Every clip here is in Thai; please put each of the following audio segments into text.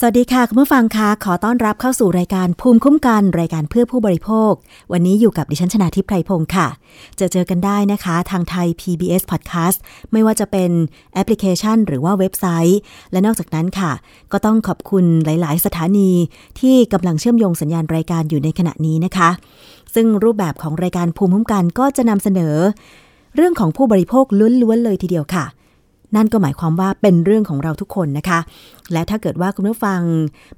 สวัสดีค่ะ คุณผู้ฟังคะขอต้อนรับเข้าสู่รายการภูมิคุ้มกันรายการเพื่อผู้บริโภค วันนี้อยู่กับดิฉันชนาทิพไพรพงศ์ค่ะ จะเจอกันได้นะคะ ทางไทย PBS Podcast ไม่ว่าจะเป็นแอปพลิเคชัน หรือว่าเว็บไซต์ และนอกจากนั้นค่ะ ก็ต้องขอบคุณหลาย ๆ สถานีที่กำลังเชื่อมโยงสัญญาณรายการอยู่ในขณะนี้นะคะ ซึ่งรูปแบบของรายการภูมิคุ้มกันก็จะนำเสนอ เรื่องของผู้บริโภคล้วนๆเลยทีเดียวค่ะ นั่นก็หมายความว่าเป็นเรื่องของเราทุกคนนะคะ และถ้าเกิดว่าคุณผู้ฟัง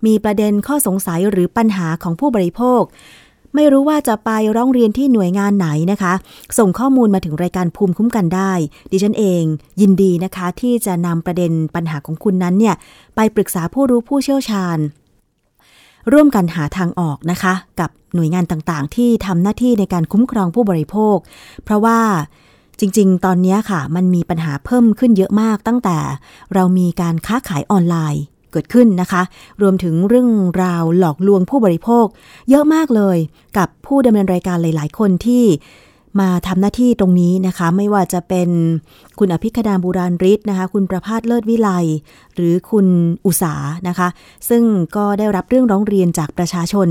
มีประเด็นข้อสงสัยหรือปัญหาของผู้บริโภค ไม่รู้ว่าจะไปร้องเรียนที่หน่วยงานไหนนะคะ ส่งข้อมูลมาถึงรายการภูมิคุ้มกันได้ ดิฉันเองยินดีนะคะ ที่จะนำประเด็นปัญหาของคุณนั้นเนี่ยไปปรึกษาผู้รู้ผู้เชี่ยวชาญ ร่วมกันหาทางออกนะคะ กับหน่วยงานต่างๆ ที่ทำหน้าที่ในการคุ้มครองผู้บริโภค เพราะว่า จริง ๆ ตอนนี้ค่ะ มันมีปัญหาเพิ่มขึ้นเยอะมากตั้งแต่ เรามีการค้าขายออนไลน์เกิดขึ้นนะคะ รวมถึงเรื่องราวหลอกลวงผู้บริโภค เยอะมากเลยกับผู้ดำเนินรายการหลาย ๆ คนที่มาทำหน้าที่ตรงนี้นะคะ ไม่ว่าจะเป็นคุณอภิคดาบูราริศนะคะ คุณประพาสเลิศวิไลหรือคุณอุสานะคะ ซึ่งก็ได้รับเรื่องร้องเรียนจากประชาชน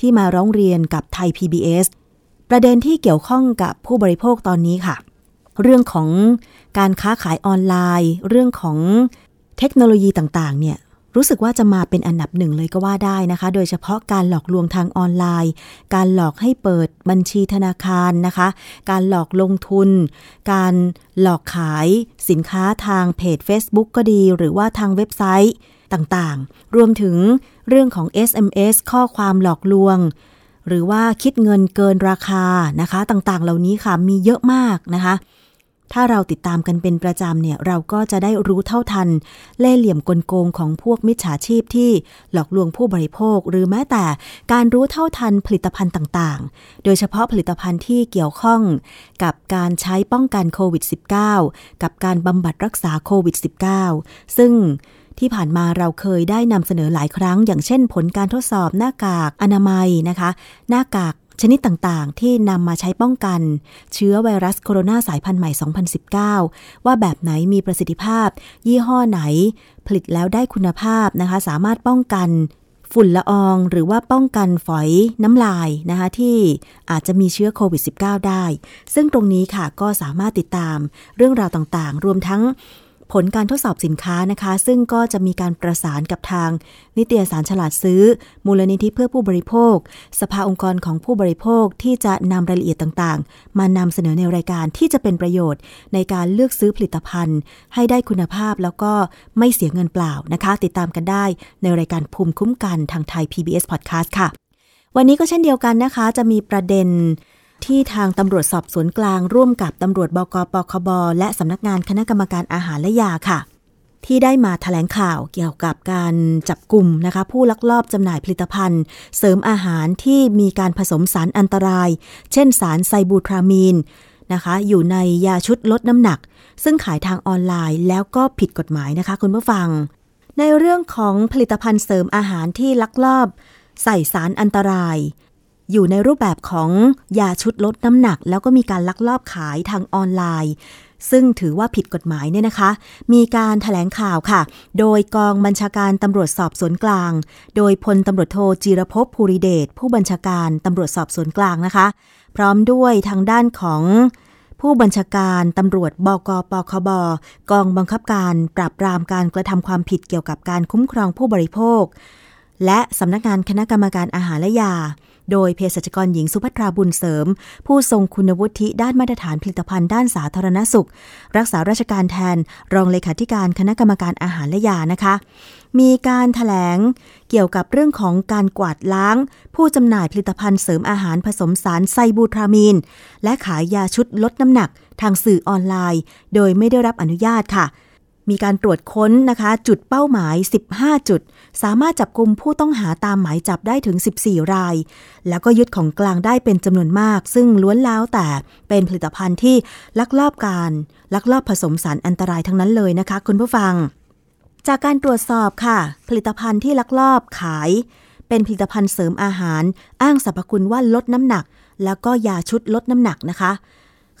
ที่มาร้องเรียนกับไทย PBS ประเด็นที่เกี่ยวข้องกับผู้บริโภคตอนนี้ค่ะ เรื่องของการค้าขายออนไลน์ เรื่องของเทคโนโลยีต่างๆ เนี่ยรู้สึกว่าจะมาเป็นอันดับหนึ่งเลยก็ว่าได้นะคะ โดยเฉพาะการหลอกลวงทางออนไลน์ การหลอกให้เปิดบัญชีธนาคารนะคะ การหลอกลงทุน การหลอกขายสินค้าทางเพจ Facebook ก็ดี หรือว่าทางเว็บไซต์ต่างๆ รวมถึงเรื่องของ SMS ข้อความหลอกลวง หรือว่าคิดเงินเกินราคานะคะ ต่างๆ เหล่านี้ค่ะมีเยอะมากนะคะ ถ้าเราติดตามกันเป็นประจำเนี่ยเราก็จะได้รู้เท่าทัน เล่เหลี่ยมกลโกงของพวกมิจฉาชีพที่หลอกลวงผู้บริโภค หรือแม้แต่การรู้เท่าทันผลิตภัณฑ์ต่างๆ โดยเฉพาะผลิตภัณฑ์ที่เกี่ยวข้องกับการใช้ป้องกันโควิด -19 กับการบำบัดรักษาโควิด -19 ซึ่งที่ผ่านมาเราเคยได้นำเสนอหลายครั้ง อย่างเช่นผลการทดสอบหน้ากากอนามัยนะคะ หน้ากาก ชนิดต่างๆ ที่นำมาใช้ป้องกัน เชื้อไวรัสโคโรนาสายพันธุ์ใหม่ 2019 ว่าแบบไหนมีประสิทธิภาพ ยี่ห้อไหน ผลิตแล้วได้คุณภาพนะคะ สามารถป้องกันฝุ่นละอองหรือว่าป้องกันฝอยน้ำลายนะคะที่อาจจะมีเชื้อโควิด -19 ได้ ซึ่งตรงนี้ค่ะก็สามารถติดตามเรื่องราวต่างๆ รวมทั้ง ผลการทดสอบสินค้านะคะ ซึ่งก็จะมีการประสานกับทาง นิตยสารฉลาดซื้อ มูลนิธิเพื่อผู้บริโภค สภาองค์กรของผู้บริโภคที่จะนำรายละเอียดต่างๆ มานำเสนอในรายการที่จะเป็นประโยชน์ ในการเลือกซื้อผลิตภัณฑ์ ให้ได้คุณภาพแล้วก็ไม่เสียเงินเปล่านะคะ ติดตามกันได้ในรายการภูมิคุ้มกันทางไทย PBS Podcast ค่ะ วันนี้ก็เช่นเดียวกันนะคะ จะมีประเด็น ที่ทางตำรวจสอบสวนกลางร่วมกับตำรวจบกปคบและสำนักงานคณะกรรมการอาหารและยาค่ะ ที่ได้มาถแถลงข่าวเกี่ยวกับการจับกลุ่มนะคะ ผู้ลักลอบจำหน่ายผลิตภัณฑ์ เสริมอาหารที่มีการผสมสารอันตราย เช่นสารไซบูทรามีนนะคะ อยู่ในยาชุดลดน้ำหนัก ซึ่งขายทางออนไลน์แล้วก็ผิดกฎหมายนะคะ คุณผู้ฟัง ในเรื่องของผลิตภัณฑ์เสริมอาหารที่ลักลอบใส่สารอันตราย อยู่ในรูปแบบของยาชุดลดน้ำหนัก แล้วก็มีการลักลอบขายทางออนไลน์ ซึ่งถือว่าผิดกฎหมายเนี่ยนะคะ มีการถแถลงข่าวค่ะ โดยกองบัญชาการตำรวจสอบสวนกลาง โดยพลตำรวจโทจีรพภูริเดชผู้บัญชาการตำรวจสอบสวนกลางนะคะ พร้อมด้วยทางด้านของผู้บัญชาการตำรวจบกปคบ กองบังคับการปราบปรามการกระทำความผิดเกี่ยวกับการคุ้มครองผู้บริโภค และสำนักงานคณะกรรมการอาหารและยา โดยเภสัชกรหญิงสุภัทราบุญเสริม ผู้ทรงคุณวุฒิด้านมาตรฐานผลิตภัณฑ์ด้านสาธารณสุข รักษาราชการแทน รองเลขาธิการคณะกรรมการอาหารและยานะคะ มีการถแถลงเกี่ยวกับเรื่องของการกวาดล้าง ผู้จำหน่ายผลิตภัณฑ์เสริมอาหารผสมสารไซบูทรามีน และขายยาชุดลดน้ำหนักทางสื่อออนไลน์ โดยไม่ได้รับอนุญาตค่ะ มีการตรวจค้นนะคะ จุดเป้าหมาย 15 จุด สามารถจับกลุ่มผู้ต้องหาตามหมายจับได้ถึง 14 ราย แล้วก็ยึดของกลางได้เป็นจำนวนมาก ซึ่งล้วนแล้วแต่เป็นผลิตภัณฑ์ที่ลักลอบการ ลักลอบผสมสารอันตรายทั้งนั้นเลยนะคะ คุณผู้ฟัง จากการตรวจสอบค่ะ ผลิตภัณฑ์ที่ลักลอบขาย เป็นผลิตภัณฑ์เสริมอาหาร อ้างสรรพคุณว่าลดน้ำหนัก แล้วก็ยาชุดลดน้ำหนักนะคะ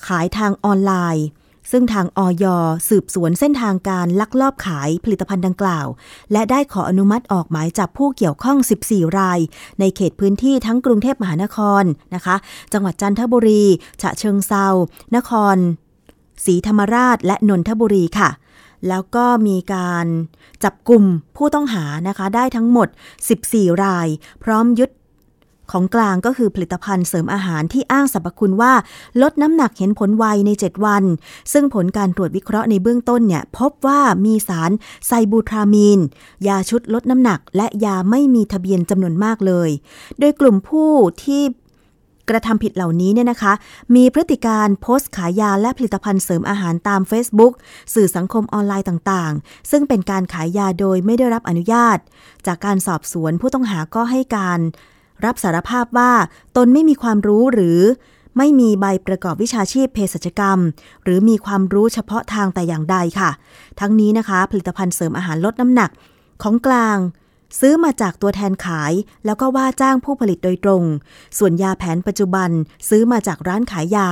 ขายทางออนไลน์ ซึ่งทางออยสืบสวนเส้นทางการลักลอบขายผลิตภัณฑ์ดังกล่าว และได้ขออนุมัติออกหมายจับผู้เกี่ยวข้อง 14 ราย ในเขตพื้นที่ทั้งกรุงเทพมหานครนะคะ จังหวัดจันทบุรี ฉะเชิงเซานครศรีธรรมราชและนนทบุรีค่ะ แล้วก็มีการจับกลุ่มผู้ต้องหานะคะ ได้ทั้งหมด 14 ราย พร้อมยึด ของกลางก็คือผลิตภัณฑ์เสริมอาหารที่อ้างสรรพคุณว่า ลดน้ำหนักเห็นผลไวใน 7 วัน ซึ่งผลการตรวจวิเคราะห์ในเบื้องต้นเนี่ยพบว่ามีสารไซบูทรามีน ยาชุดลดน้ำหนัก และยาไม่มีทะเบียนจำนวนมากเลย โดยกลุ่มผู้ที่กระทำผิดเหล่านี้เนี่ยนะคะ มีพฤติการโพสต์ขายยาและผลิตภัณฑ์เสริมอาหารตาม Facebook สื่อสังคมออนไลน์ต่างๆ ซึ่งเป็นการขายยาโดยไม่ได้รับอนุญาต จากการสอบสวนผู้ต้องหาก็ให้การ รับสารภาพว่าตนไม่มีความรู้หรือไม่มีใบประกอบวิชาชีพเภสัชกรรม หรือมีความรู้เฉพาะทางแต่อย่างใดค่ะ ทั้งนี้นะคะ ผลิตภัณฑ์เสริมอาหารลดน้ำหนักของกลาง ซื้อมาจากตัวแทนขาย แล้วก็ว่าจ้างผู้ผลิตโดยตรง ส่วนยาแผนปัจจุบันซื้อมาจากร้านขายยา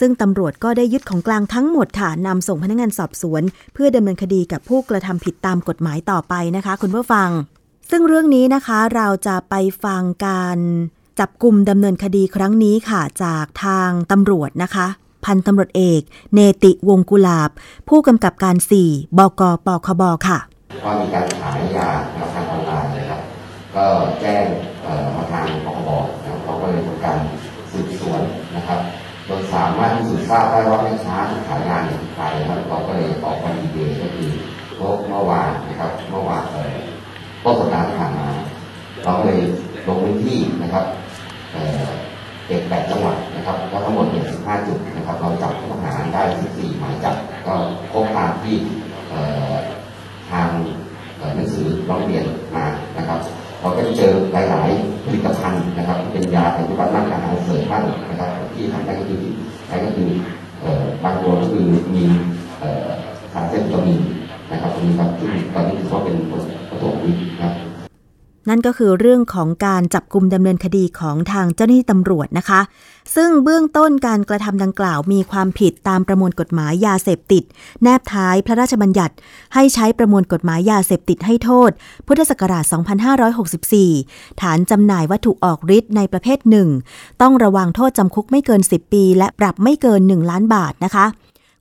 ซึ่งตำรวจก็ได้ยึดของกลางทั้งหมดค่ะนำส่งพนักงานสอบสวน เพื่อดำเนินคดีกับผู้กระทำผิดตามกฎหมายต่อไปนะคะ คุณผู้ฟัง ซึ่งเรื่องนี้นะคะเราจะไปฟังการจับกลุ่มดำเนินคดีครั้งนี้ค่ะจากทางตำรวจนะคะ พันตำรวจเอก เนติวงกุลาบ ผู้กำกับการ 4 บกปคบค่ะว่ามีการขายยามาทางออนไลน์นะครับ ก็แจ้งเอ่อมาทางปคบนะครับเราก็เลยทำการสืบสวนนะครับจนสามารถที่สืบทราบได้ว่าแม่ค้าที่ขายยาเนี่ยใครนะครับเราก็เลยออกมาดีเดย์ก็คือเมื่อวานนะครับเมื่อวานเอ่อ ต้นสัปดาห์ที่ผ่านมาเราก็เลยลงพื้นที่นะครับเอ่อเจ็ดแปดจังหวัดนะครับก็ทั้งหมดเนี่ย15จุดนะครับ เราจับผู้ต้องหาได้14หมายจับก็ครบตามที่เอ่อทางหนังสือร้องเรียนมานะครับเราก็จะเจอหลายๆผลิตภัณฑ์นะครับที่เป็นยาปัจจุบันร่างกายอารเสริมบ้างนะครับ ที่ทำได้ก็คือนั่นก็คือ นั่นก็คือเรื่องของการจับกลุ่มดำเนินคดีของทางเจ้าหน้าที่ตำรวจนะคะ ซึ่งเบื้องต้นการกระทำดังกล่าวมีความผิดตามประมวลกฎหมายยาเสพติด แนบท้ายพระราชบัญญัติ ให้ใช้ประมวลกฎหมายยาเสพติดให้โทษ พุทธศักราช 2564 ฐานจำหน่ายวัตถุออกฤทธิ์ในประเภทหนึ่งต้องระวังโทษจำคุกไม่เกิน 10 ปี และปรับไม่เกิน 1 ล้านบาทนะคะ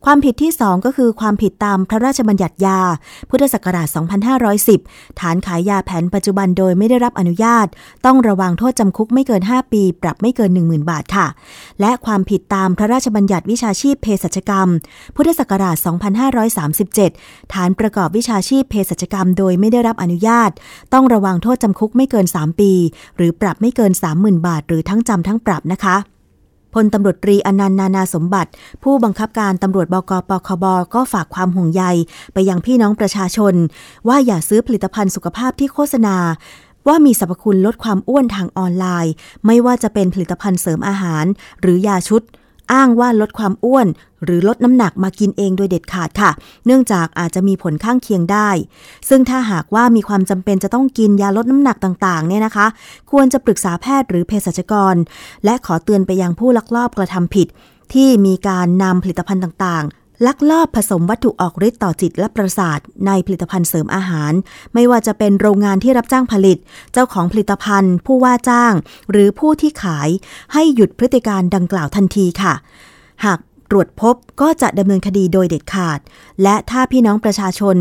ความผิดที่ 2 ก็คือความผิดตามพระราชบัญญัติยา พุทธศักราช 2510 ฐานขายยาแผนปัจจุบันโดยไม่ได้รับอนุญาต ต้องระวังโทษจำคุกไม่เกิน 5 ปี ปรับไม่เกิน 10,000 บาทค่ะ และความผิดตามพระราชบัญญัติวิชาชีพเภสัชกรรม พุทธศักราช 2537 ฐานประกอบวิชาชีพเภสัชกรรม โดยไม่ได้รับอนุญาต ต้องระวังโทษจำคุกไม่เกิน 3 ปี หรือปรับไม่เกิน 30,000 บาท หรือทั้งจำทั้งปรับนะคะ พลตำรวจตรีอนันต์นานาสมบัติ ผู้บังคับการตำรวจบกปคบก็ฝากความห่วงใย ไปยังพี่น้องประชาชน ว่าอย่าซื้อผลิตภัณฑ์สุขภาพที่โฆษณา ว่ามีสรรพคุณลดความอ้วนทางออนไลน์ ไม่ว่าจะเป็นผลิตภัณฑ์เสริมอาหาร หรือยาชุด อ้างว่าลดความอ้วน หรือลดน้ำหนักมากินเองโดยเด็ดขาดค่ะ เนื่องจากอาจจะมีผลข้างเคียงได้ ซึ่งถ้าหากว่ามีความจำเป็นจะต้องกินยาลดน้ำหนักต่างๆเนี่ยนะคะ ควรจะปรึกษาแพทย์หรือเภสัชกร และขอเตือนไปยังผู้ลักลอบกระทำผิด ที่มีการนำผลิตภัณฑ์ต่างๆ ลักลอบผสมวัตถุออกฤทธิ์ต่อจิตและประสาทในผลิตภัณฑ์เสริมอาหาร ไม่ว่าจะเป็นโรงงานที่รับจ้างผลิต เจ้าของผลิตภัณฑ์ ผู้ว่าจ้าง หรือผู้ที่ขายให้หยุดพฤติการดังกล่าวทันทีค่ะ หากตรวจพบก็จะดำเนินคดีโดยเด็ดขาด และถ้าพี่น้องประชาชน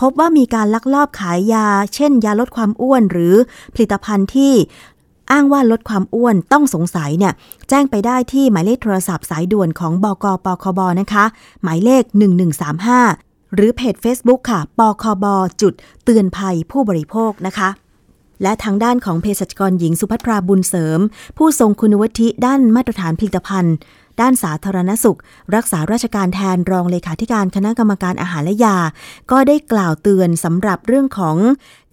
พบว่ามีการลักลอบขายยา เช่น ยาลดความอ้วนหรือผลิตภัณฑ์ที่ อ้างว่าลดความอ้วนต้องสงสัยเนี่ย แจ้งไปได้ที่หมายเลขโทรศัพท์สายด่วนของบกปคบนะคะ หมายเลข 1135 หรือเพจ Facebook ค่ะปคบจุดเตือนภัยผู้บริโภคนะคะและทางด้านของเภสัชกรหญิงสุภัทราบุญเสริม ผู้ทรงคุณวุฒิด้านมาตรฐานผลิตภัณฑ์ ด้านสาธารณสุข รักษาราชการแทนรองเลขาธิการคณะกรรมการอาหารและยา ก็ได้กล่าวเตือนสำหรับเรื่องของ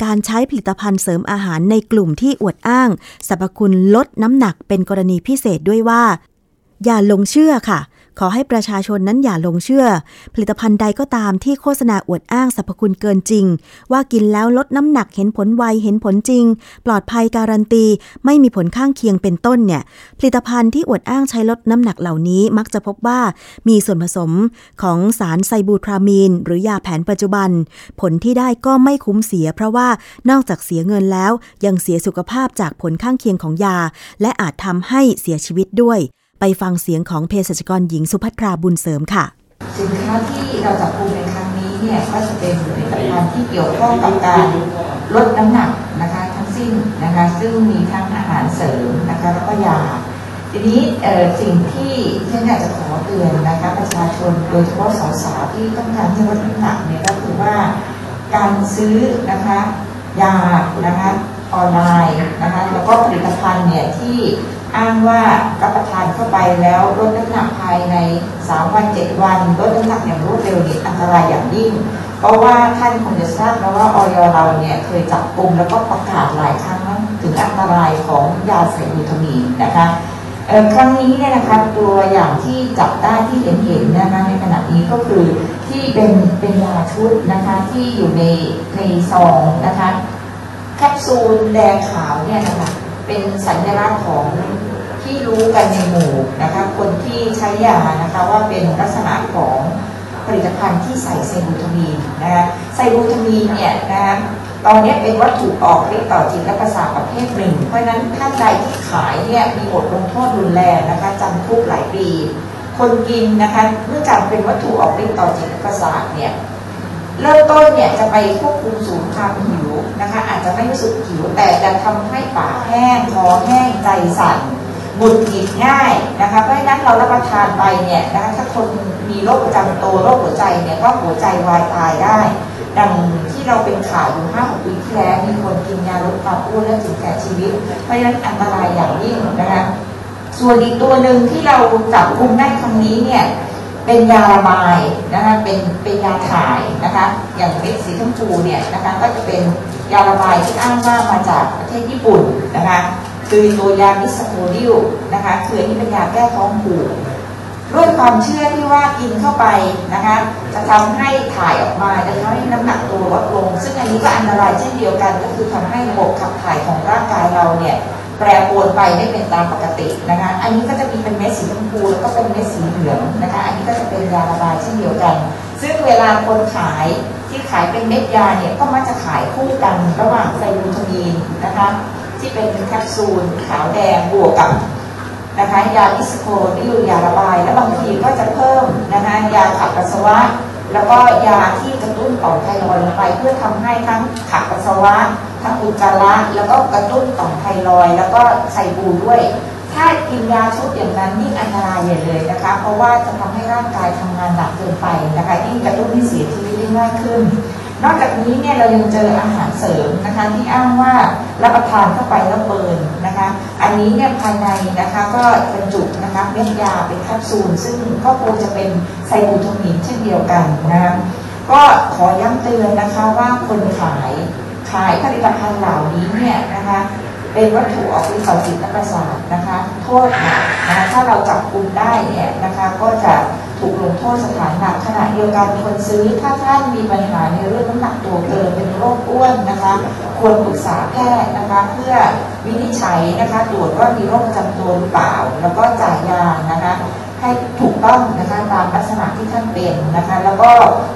การใช้ผลิตภัณฑ์เสริมอาหารในกลุ่มที่อวดอ้างสรรพคุณลดน้ำหนักเป็นกรณีพิเศษด้วยว่า อย่าหลงเชื่อค่ะ ขอให้ประชาชนนั้นอย่าลงเชื่อ ผลิตภัณฑ์ใดก็ตามที่โฆษณาอวดอ้างสรรพคุณเกินจริง ว่ากินแล้วลดน้ำหนักเห็นผลไวเห็นผลจริง ปลอดภัยการันตี ไม่มีผลข้างเคียงเป็นต้นเนี่ย ผลิตภัณฑ์ที่อวดอ้างใช้ลดน้ำหนักเหล่านี้มักจะพบว่ามีส่วนผสมของสารไซบูทรามีน หรือยาแผนปัจจุบัน ผลที่ได้ก็ไม่คุ้มเสีย เพราะว่านอกจากเสียเงินแล้วยังเสียสุขภาพจากผลข้างเคียงของยา และอาจทำให้เสียชีวิตด้วย ไปฟังเสียงของเภสัชกรหญิงสุภัทราบุญเสริมค่ะ สินค้าที่เราจับกลุ่มในครั้งนี้เนี่ยก็จะเป็นผลิตภัณฑ์ที่เกี่ยวข้องกับการลดน้ำหนักนะคะทั้งสิ้นนะคะซึ่งมีทั้งอาหารเสริมนะคะแล้วก็ยาทีนี้สิ่งที่ฉันอยากจะขอเตือนนะคะประชาชนโดยเฉพาะสาวๆที่ต้องการที่ลดน้ำหนักเนี่ยก็คือว่าการซื้อนะคะยานะคะออนไลน์นะคะแล้วก็ผลิตภัณฑ์เนี่ยที่ อ้างว่ารับประทานเข้าไปแล้วลดน้ำหนักภายใน 3 วัน 7 วันลดน้ำหนักอย่างรวดเร็วนี่อันตรายอย่างยิ่ง เพราะว่าท่านคงจะทราบแล้วว่าออยเราเนี่ยเคยจับกลุ่มแล้วก็ประกาศหลายครั้งถึงอันตรายของยาไซบูทามีนนะคะครั้งนี้เนี่ยนะคะตัวอย่างที่จับได้ที่เห็นเห็นนะคะในขณะนี้ก็คือที่เป็นเป็นยาชุดนะคะที่อยู่ในในซองนะคะแคปซูลแดงขาวเนี่ยนะคะเป็นสัญลักษณ์ของ ที่รู้กันในหมู่นะคะ คนที่ใช้ยานะคะว่าเป็นลักษณะของผลิตภัณฑ์ที่ใส่ไซบูทามีนนะคะไซบูทามีนเนี่ยนะคะตอนนี้เป็นวัตถุออกฤทธิ์ต่อจิตและประสาทประเภทหนึ่ง เพราะฉะนั้นท่านใดที่ขายเนี่ยมีบทลงโทษรุนแรงนะคะจำคุกหลายปี คนกินนะคะเมื่อจากเป็นวัตถุออกฤทธิ์ต่อจิตและประสาทเนี่ยเริ่มต้นเนี่ยจะไปควบคุมสูงความหิวนะคะอาจจะไม่รู้สึกหิวแต่จะทำให้ปากแห้งคอแห้งใจสั่น หงุดหงิดง่ายนะคะเพราะฉะนั้นเรารับประทานไปเนี่ยนะคะถ้าคนมีโรคประจำตัวโรคหัวใจเนี่ยก็หัวใจวายตายได้ ดังที่เราเป็นข่าวอยู่ห้าหกปีที่แล้วมีคนกินยาลดความอ้วนและถึงแก่ชีวิต เพราะฉะนั้นอันตรายอย่างยิ่งนะคะส่วนอีกตัวหนึ่งที่เราจับกุมได้ครั้งนี้เนี่ยเป็นยาระบายนะคะเป็นเป็นยาถ่ายนะคะอย่างเม็ดสีชมพูเนี่ยนะคะก็จะเป็นยาระบายที่อ้างว่ามาจากประเทศญี่ปุ่นนะคะ คือตัวยามิสโคดิลนะคะคืออันนี้เป็นยาแก้ท้องผูกด้วยความเชื่อที่ว่ากินเข้าไปนะคะ จะทำให้ถ่ายออกมาจะทำให้น้ำหนักตัวลดลง ซึ่งอันนี้ก็อันตรายเช่นเดียวกัน ก็คือทำให้ระบบขับถ่ายของร่างกายเราเนี่ยแปรปรวนไปไม่เป็นตามปกตินะคะ อันนี้ก็จะมีเป็นเม็ดสีชมพูแล้วก็เป็นเม็ดสีเหลืองนะคะ อันนี้ก็จะเป็นยาระบายเช่นเดียวกัน ซึ่งเวลาคนขายที่ขายเป็นเม็ดยาเนี่ยก็มักจะขายคู่กันระหว่างไซบูทามีนนะคะ ที่เป็นแคปซูลขาวแดงบวกกับนะคะยาอิสโคนิลยาระบาย แล้วบางทีก็จะเพิ่มนะคะยาขับปัสสาวะ แล้วก็ยาที่กระตุ้นต่อมไทรอยด์ลงไป เพื่อทำให้ทั้งขับปัสสาวะ ทั้งอุจจาระแล้วก็กระตุ้นต่อมไทรอยด์แล้วก็ไซบูด้วย ถ้ากินยาชุดอย่างนั้นยิ่งอันตรายใหญ่เลยนะคะ เพราะว่าจะทำให้ร่างกายทำงานหนักเกินไปนะคะยิ่งกระตุ้นให้เสียชีวิตได้ง่ายขึ้น นอกจากนี้เนี่ยเรายังเจออาหารเสริมนะคะที่อ้างว่ารับประทานเข้าไปแล้วเบิร์นนะคะ อันนี้เนี่ยภายในนะคะก็บรรจุนะคะเม็ดยาเป็นแคปซูล ซึ่งก็คงจะเป็นไซบูทามีนเช่นเดียวกันนะคะก็ขอย้ำเตือนนะคะว่าคนขายขายผลิตภัณฑ์เหล่านี้เนี่ยนะคะเป็นวัตถุออกฤทธิ์ต่อจิตและประสาทนะคะ โทษหนักนะคะถ้าเราจับกุมได้เนี่ยนะคะก็จะ ถูกลงโทษสถานหนักขณะเดียวกันคนซื้อถ้าท่านมีปัญหาในเรื่องน้ำหนักตัวเกินเป็นโรคอ้วนนะคะ ควรปรึกษาแพทย์นะคะเพื่อวินิจฉัยนะคะตรวจว่ามีโรคประจำตัวหรือเปล่า แล้วก็จ่ายยานะคะ ให้ถูกต้องนะคะตามลักษณะที่ท่านเป็นนะคะแล้วก็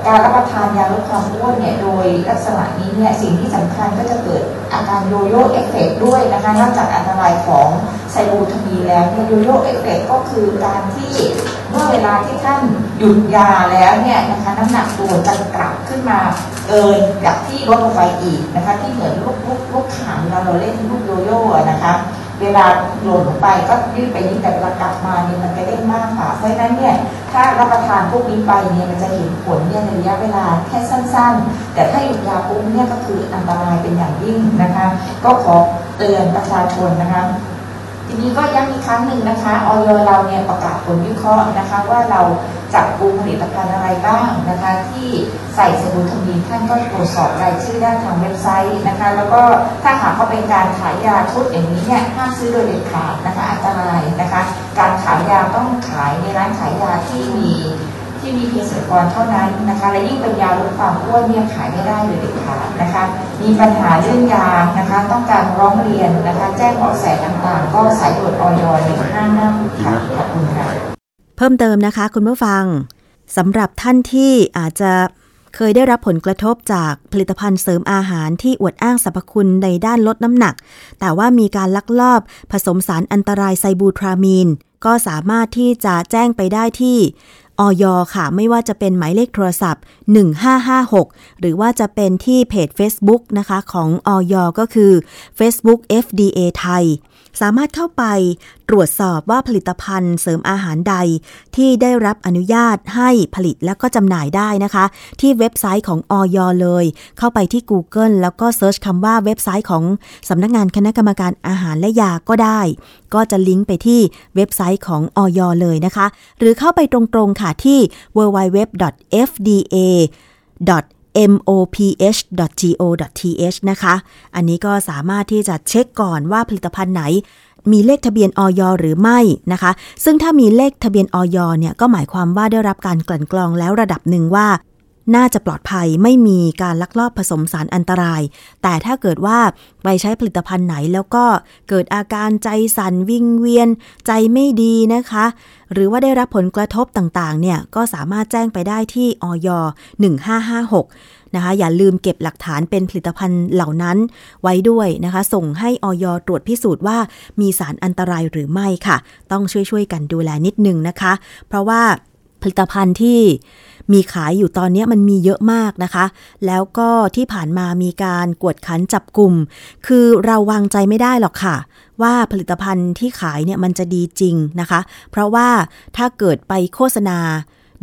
การรับประทานยาลดความอ้วนเนี่ยโดยลักษณะนี้เนี่ยสิ่งที่สำคัญก็จะเกิดอาการโยโย่เอฟเฟกด้วยนะคะนอกจากอันตรายของไซบูทามีแล้วเนี่ยโยโย่เอฟเฟกก็คือการที่เมื่อเวลาที่ท่านหยุดยาแล้วเนี่ยนะคะน้ำหนักตัวจะกลับขึ้นมาเกินจากที่ลดลงไปอีกนะคะที่เหมือนลูกลูกลูกขางเราเราเล่นลูกโยโย่นะคะ เวลาหล่นลงไปก็ยืดไปนิดแต่เวลากลับมาเนี่ยมันจะเด้งมากค่ะเพราะฉะนั้นเนี่ยถ้ารับประทานพวกนี้ไปเนี่ยมันจะเห็นผลเนี่ยในระยะเวลาแค่สั้น ๆ แต่ถ้าหยุดยาปุ๊บเนี่ยก็คืออันตรายเป็นอย่างยิ่งนะคะ ก็ขอเตือนประชาชนนะคะ ทีนี้ก็ย้ำอีกครั้งหนึ่งนะคะออยเราเนี่ยประกาศผลวิเคราะห์นะคะ ว่าเราจับกลุ่มผลิตภัณฑ์อะไรบ้างนะคะ ที่ใส่สมุนทมีท่านก็ตรวจสอบรายชื่อได้ทางเว็บไซต์นะคะ แล้วก็ถ้าหากว่าเป็นการขายยาชุดอย่างนี้เนี่ยห้ามซื้อโดยเด็ดขาดนะคะอันตรายนะคะ การขายยาต้องขายในร้านขายยาที่มี ที่มีเภสัชกรเท่านั้นนะคะและยิ่งเป็นยาลดความอ้วนเนี่ยขายไม่ได้เลยเด็ดขาดนะคะ มีปัญหาเรื่องยานะคะ ต้องการร้องเรียนนะคะ แจ้งเบาะแสต่างๆ ก็สายด่วนออยหนึ่งห้าห้าค่ะขอบคุณค่ะเพิ่มเติมนะคะ คุณผู้ฟังสำหรับท่านที่อาจจะเคยได้รับผลกระทบจากผลิตภัณฑ์เสริมอาหารที่อวดอ้างสรรพคุณในด้านลดน้ำหนัก แต่ว่ามีการลักลอบผสมสารอันตรายไซบูทรามีน ก็สามารถที่จะแจ้งไปได้ที่ ออยค่ะ ไม่ว่าจะเป็นหมายเลขโทรศัพท์ 1556 หรือว่าจะเป็นที่เพจ Facebook นะคะของอย.ก็คือ Facebook FDA Thai สามารถเข้าไปตรวจสอบว่าผลิตภัณฑ์เสริมอาหารใด ที่ได้รับอนุญาตให้ผลิตและก็จำหน่ายได้นะคะ ที่เว็บไซต์ของอย.เลย เข้าไปที่ Google แล้วก็ search คำว่าเว็บไซต์ของสำนักงานคณะกรรมการอาหารและยาก็ได้ ก็จะลิงก์ไปที่เว็บไซต์ของอย.เลยนะคะ หรือเข้าไปตรงๆค่ะที่ www.fda moph.go.th นะคะ อันนี้ก็สามารถที่จะเช็คก่อนว่าผลิตภัณฑ์ไหน มีเลขทะเบียนออยหรือไม่นะคะ ซึ่งถ้ามีเลขทะเบียนออยเนี่ยก็หมายความว่าได้รับการกลั่นกรองแล้วระดับหนึ่งว่า น่าจะปลอดภัยไม่มีการลักลอบผสมสารอันตราย แต่ถ้าเกิดว่าไปใช้ผลิตภัณฑ์ไหนแล้วก็เกิดอาการใจสั่นวิงเวียน ใจไม่ดีนะคะ หรือว่าได้รับผลกระทบต่างๆ เนี่ย ก็สามารถแจ้งไปได้ที่อย 1556 นะคะ อย่าลืมเก็บหลักฐานเป็นผลิตภัณฑ์เหล่านั้นไว้ด้วยนะคะ ส่งให้ออยตรวจพิสูจน์ว่ามีสารอันตรายหรือไม่ค่ะ ต้องช่วยๆกันดูแลนิดนึงนะคะ เพราะว่าผลิตภัณฑ์ที่ มีขายอยู่ตอนนี้มันมีเยอะมากนะคะ แล้วก็ที่ผ่านมามีการกวดขันจับกลุ่ม คือเราวางใจไม่ได้หรอกค่ะ ว่าผลิตภัณฑ์ที่ขายเนี่ยมันจะดีจริงนะคะ เพราะว่าถ้าเกิดไปโฆษณา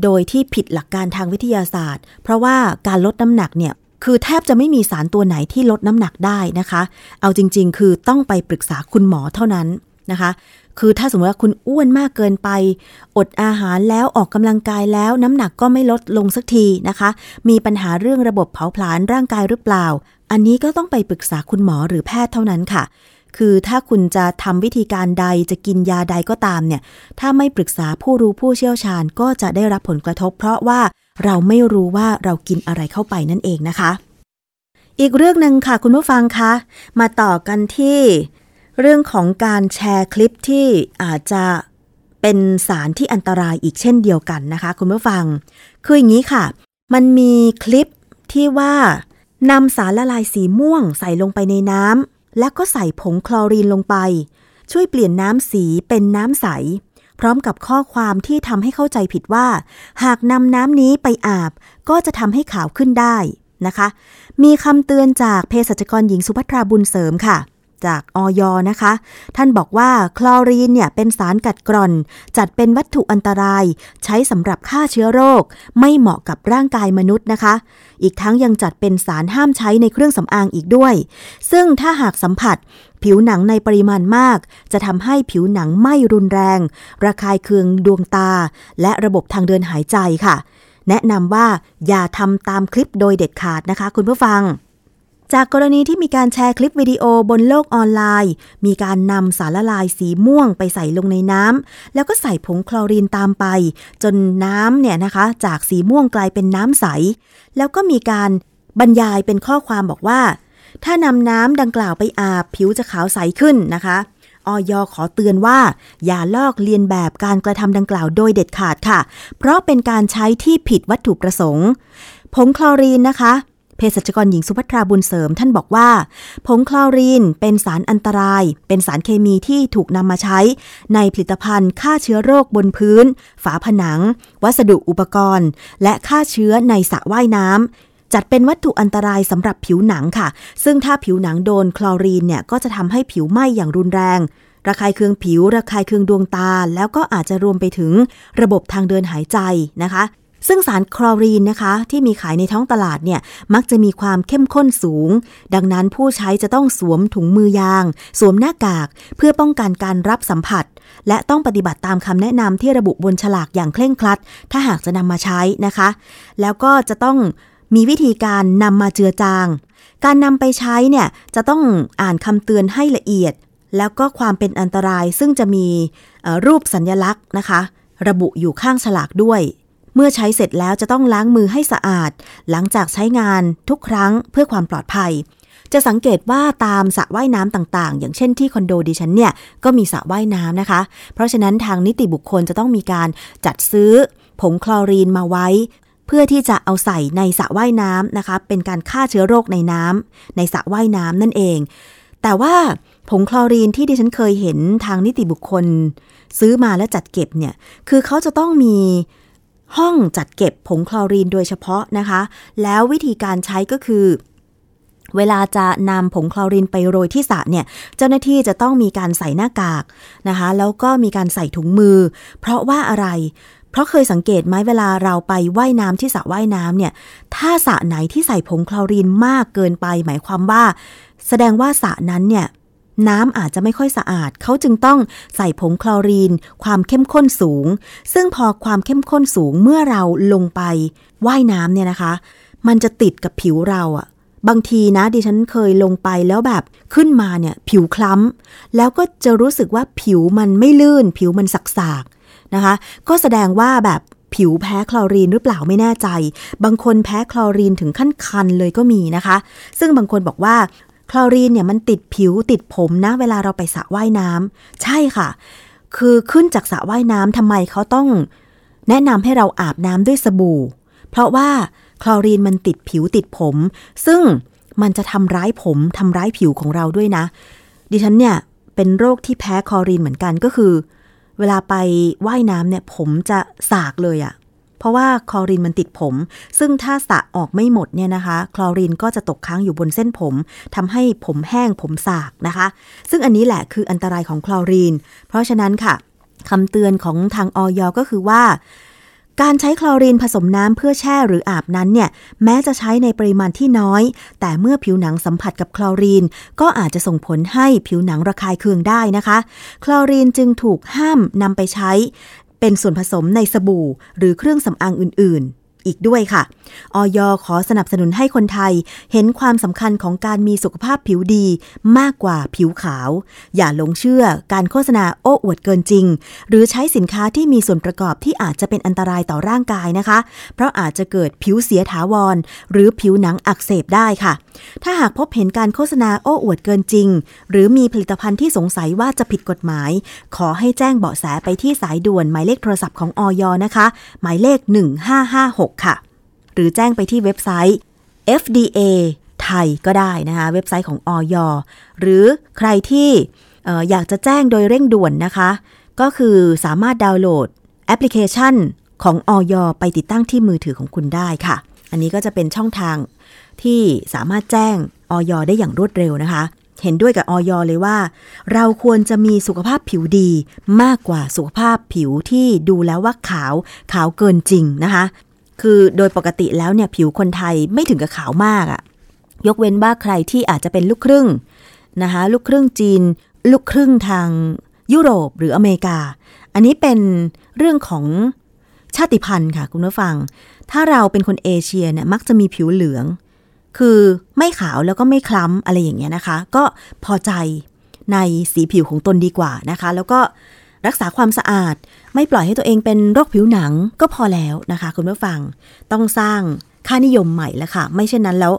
โดยที่ผิดหลักการทางวิทยาศาสตร์ เพราะว่าการลดน้ำหนักเนี่ยคือแทบจะไม่มีสารตัวไหนที่ลดน้ำหนักได้นะคะ เอาจริง ๆ คือต้องไปปรึกษาคุณหมอเท่านั้น นะคะ คือถ้าสมมติว่าคุณอ้วนมากเกินไป อดอาหารแล้วออกกำลังกายแล้วน้ำหนักก็ไม่ลดลงสักทีนะคะ มีปัญหาเรื่องระบบเผาผลาญร่างกายหรือเปล่า อันนี้ก็ต้องไปปรึกษาคุณหมอหรือแพทย์เท่านั้นค่ะ คือถ้าคุณจะทำวิธีการใดจะกินยาใดก็ตามเนี่ย ถ้าไม่ปรึกษาผู้รู้ผู้เชี่ยวชาญก็จะได้รับผลกระทบ เพราะว่าเราไม่รู้ว่าเรากินอะไรเข้าไปนั่นเองนะคะอีกเรื่องหนึ่งค่ะคุณผู้ฟังคะ มาต่อกันที่ เรื่องของการแชร์คลิปที่อาจจะเป็นสารที่อันตรายอีกเช่นเดียวกันนะคะ คุณผู้ฟัง คืออย่างนี้ค่ะ มันมีคลิปที่ว่านำสารละลายสีม่วงใส่ลงไปในน้ำแล้วก็ใส่ผงคลอรีนลงไป ช่วยเปลี่ยนน้ำสีเป็นน้ำใส พร้อมกับข้อความที่ทำให้เข้าใจผิดว่า หากนำน้ำนี้ไปอาบ ก็จะทำให้ขาวขึ้นได้นะคะ มีคำเตือนจากเภสัชกรหญิงสุภัทราบุญเสริมค่ะ จากออยนะคะ ท่านบอกว่าคลอรีนเนี่ยเป็นสารกัดกร่อน จัดเป็นวัตถุอันตราย ใช้สำหรับฆ่าเชื้อโรค ไม่เหมาะกับร่างกายมนุษย์นะคะ อีกทั้งยังจัดเป็นสารห้ามใช้ในเครื่องสำอางอีกด้วย ซึ่งถ้าหากสัมผัสผิวหนังในปริมาณมาก จะทำให้ผิวหนังไหม้รุนแรง ระคายเคืองดวงตา และระบบทางเดินหายใจค่ะ แนะนำว่าอย่าทำตามคลิปโดยเด็ดขาดนะคะ คุณผู้ฟัง จากกรณีที่มีการแชร์คลิปวิดีโอบนโลกออนไลน์ มีการนำสารละลายสีม่วงไปใส่ลงในน้ำแล้วก็ใส่ผงคลอรีนตามไป จนน้ำเนี่ยนะคะ จากสีม่วงกลายเป็นน้ำใส แล้วก็มีการบรรยายเป็นข้อความบอกว่า ถ้านำน้ำดังกล่าวไปอาบผิวจะขาวใสขึ้นนะคะออยขอเตือนว่า อย่าลอกเลียนแบบการกระทำดังกล่าวโดยเด็ดขาดค่ะ เพราะเป็นการใช้ที่ผิดวัตถุประสงค์ ผงคลอรีนนะคะ เภสัชกรหญิงสุภัทราบุญเสริม ท่านบอกว่า ผงคลอรีนเป็นสารอันตราย เป็นสารเคมีที่ถูกนำมาใช้ ในผลิตภัณฑ์ฆ่าเชื้อโรคบนพื้น ฝาผนัง วัสดุอุปกรณ์ และฆ่าเชื้อในสระว่ายน้ำจัดเป็นวัตถุอันตรายสำหรับผิวหนังค่ะ ซึ่งถ้าผิวหนังโดนคลอรีนเนี่ยก็จะทำให้ผิวไหม้อย่างรุนแรง ระคายเคืองผิว ระคายเคืองดวงตา แล้วก็อาจจะรวมไปถึงระบบทางเดินหายใจนะคะ ซึ่งสารคลอรีนนะคะที่มีขายในท้องตลาดเนี่ยมักจะมีความเข้มข้นสูง ดังนั้นผู้ใช้จะต้องสวมถุงมือยาง สวมหน้ากาก เพื่อป้องกันการรับสัมผัส และต้องปฏิบัติตามคำแนะนำที่ระบุบนฉลากอย่างเคร่งครัด ถ้าหากจะนำมาใช้นะคะ แล้วก็จะต้องมีวิธีการนำมาเจือจาง การนำไปใช้เนี่ยจะต้องอ่านคำเตือนให้ละเอียด แล้วก็ความเป็นอันตรายซึ่งจะมีรูปสัญญลักษณ์นะคะ ระบุอยู่ข้างฉลากด้วย เมื่อใช้เสร็จแล้วจะต้องล้างมือให้สะอาด หลังจากใช้งานทุกครั้งเพื่อความปลอดภัย จะสังเกตว่าตามสระว่ายน้ำต่างๆ อย่างเช่นที่คอนโดดิฉันเนี่ยก็มีสระว่ายน้ำนะคะ เพราะฉะนั้นทางนิติบุคคลจะต้องมีการจัดซื้อ ผงคลอรีนมาไว้ เพื่อที่จะเอาใส่ในสระว่ายน้ำนะคะ เป็นการฆ่าเชื้อโรคในน้ำในสระว่ายน้ำนั่นเอง แต่ว่าผงคลอรีนที่ดิฉันเคยเห็นทางนิติบุคคล ซื้อมาและจัดเก็บเนี่ย คือเขาจะต้องมี ห้องจัดเก็บผงคลอรีนโดยเฉพาะนะคะ แล้ววิธีการใช้ก็คือ เวลาจะนำผงคลอรีนไปโรยที่สระเนี่ย เจ้าหน้าที่จะต้องมีการใส่หน้ากากนะคะ แล้วก็มีการใส่ถุงมือ เพราะว่าอะไร เพราะเคยสังเกตไหมเวลาเราไปไว่ายน้ำที่สระว่ายน้ำเนี่ย ถ้าสระไหนที่ใส่ผงคลอรีนมากเกินไป หมายความว่า แสดงว่าสระนั้นเนี่ย น้ำอาจจะไม่ค่อยสะอาด เขาจึงต้องใส่ผงคลอรีน ความเข้มข้นสูง ซึ่งพอความเข้มข้นสูงเมื่อเราลงไปว่ายน้ำเนี่ยนะคะ มันจะติดกับผิวเราอะบางทีนะดิฉันเคยลงไปแล้วแบบขึ้นมาเนี่ยผิวคล้ำ แล้วก็จะรู้สึกว่าผิวมันไม่ลื่น ผิวมันสักๆนะคะ ก็แสดงว่าแบบผิวแพ้คลอรีนหรือเปล่าไม่แน่ใจ บางคนแพ้คลอรีนถึงขั้นคันเลยก็มีนะคะ ซึ่งบางคนบอกว่า คลอรีนเนี่ยมันติดผิวติดผมนะ เวลาเราไปสระว่ายน้ำใช่ค่ะ คือขึ้นจากสระว่ายน้ำทำไมเขาต้อง แนะนำให้เราอาบน้ำด้วยสบู่ เพราะว่าคลอรีนมันติดผิวติดผม ซึ่งมันจะทำร้ายผมทำร้ายผิวของเราด้วยนะ ดิฉันเนี่ยเป็นโรคที่แพ้คลอรีนเหมือนกันก็คือ เวลาไปว่ายน้ำเนี่ยผมจะสากเลยอะ เพราะว่าคลอรีนมันติดผม ซึ่งถ้าสระออกไม่หมดเนี่ยนะคะ คลอรีนก็จะตกค้างอยู่บนเส้นผมทำให้ผมแห้งผมสากนะคะ ซึ่งอันนี้แหละคืออันตรายของคลอรีน เพราะฉะนั้นค่ะคำเตือนของทางอย.ก็คือว่าการใช้คลอรีนผสมน้ำเพื่อแช่หรืออาบนั้นเนี่ย แม้จะใช้ในปริมาณที่น้อย แต่เมื่อผิวหนังสัมผัสกับคลอรีน ก็อาจจะส่งผลให้ผิวหนังระคายเคืองได้นะคะ คลอรีนจึงถูกห้ามนำไปใช้ เป็นส่วนผสมในสบู่หรือเครื่องสำอางอื่นๆ อีกด้วยค่ะ ออยขอสนับสนุนให้คนไทย เห็นความสำคัญของการมีสุขภาพผิวดีมากกว่าผิวขาว อย่าหลงเชื่อการโฆษณาโอ้อวดเกินจริง หรือใช้สินค้าที่มีส่วนประกอบที่อาจจะเป็นอันตรายต่อร่างกายนะคะ เพราะอาจจะเกิดผิวเสียถาวร หรือผิวหนังอักเสบได้ค่ะ ถ้าหากพบเห็นการโฆษณาโอ้อวดเกินจริง หรือมีผลิตภัณฑ์ที่สงสัยว่าจะผิดกฎหมาย ขอให้แจ้งเบาะแสไปที่สายด่วนหมายเลขโทรศัพท์ของออยนะคะ หมายเลข 1556ค่ะ หรือแจ้งไปที่เว็บไซต์ FDA ไทยก็ได้นะคะ เว็บไซต์ของออยหรือใครที่อออยากจะแจ้งโดยเร่งด่วนนะคะ ก็คือสามารถดาวน์โหลดแอปพลิเคชันของออยไปติดตั้งที่มือถือของคุณได้ค่ะ อันนี้ก็จะเป็นช่องทางที่สามารถแจ้งออยได้อย่างรวดเร็วนะคะ เห็นด้วยกับออยเลยว่า เราควรจะมีสุขภาพผิวดีมากกว่าสุขภาพผิวที่ดูแล้วว่าขาวขาวเกินจริงนะคะ คือโดยปกติแล้วเนี่ยผิวคนไทยไม่ถึงกับขาวมากอะยกเว้นว่าใครที่อาจจะเป็นลูกครึ่งนะคะลูกครึ่งจีน ลูกครึ่งทางยุโรปหรืออเมริกา อันนี้เป็นเรื่องของชาติพันธุ์ค่ะคุณผู้ฟัง ถ้าเราเป็นคนเอเชียเนี่ยมักจะมีผิวเหลือง คือไม่ขาวแล้วก็ไม่คล้ำอะไรอย่างเงี้ยนะคะ ก็พอใจในสีผิวของตนดีกว่านะคะ แล้วก็รักษาความสะอาด ไม่ปล่อยให้ตัวเองเป็นโรคผิวหนังก็พอแล้วนะคะ คุณผู้ฟังต้องสร้างค่านิยมใหม่แล้วค่ะ ไม่เช่นนั้นแล้ว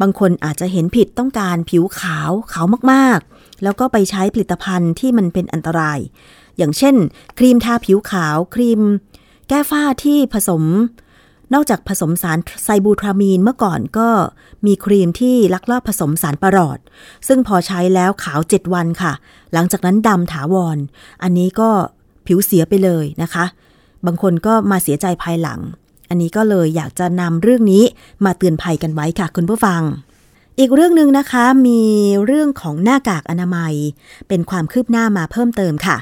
บางคนอาจจะเห็นผิดต้องการผิวขาวขาวมากๆ แล้วก็ไปใช้ผลิตภัณฑ์ที่มันเป็นอันตราย อย่างเช่น ครีมทาผิวขาวครีม แก้ฝ้าที่ผสม นอกจากผสมสารไซบูทรามีนเมื่อก่อนก็มีครีมที่ลักลอบผสมสารประหลอด ซึ่งพอใช้แล้วขาว 7 วันค่ะ หลังจากนั้นดำถาวรอันนี้ก็ ผิวเสียไปเลยนะคะ บางคนก็มาเสียใจภายหลัง อันนี้ก็เลยอยากจะนำเรื่องนี้มาเตือนภัยกันไว้ค่ะคุณผู้ฟัง อีกเรื่องหนึ่งนะคะมีเรื่องของหน้ากากอนามัย เป็นความคืบหน้ามาเพิ่มเติมค่ะ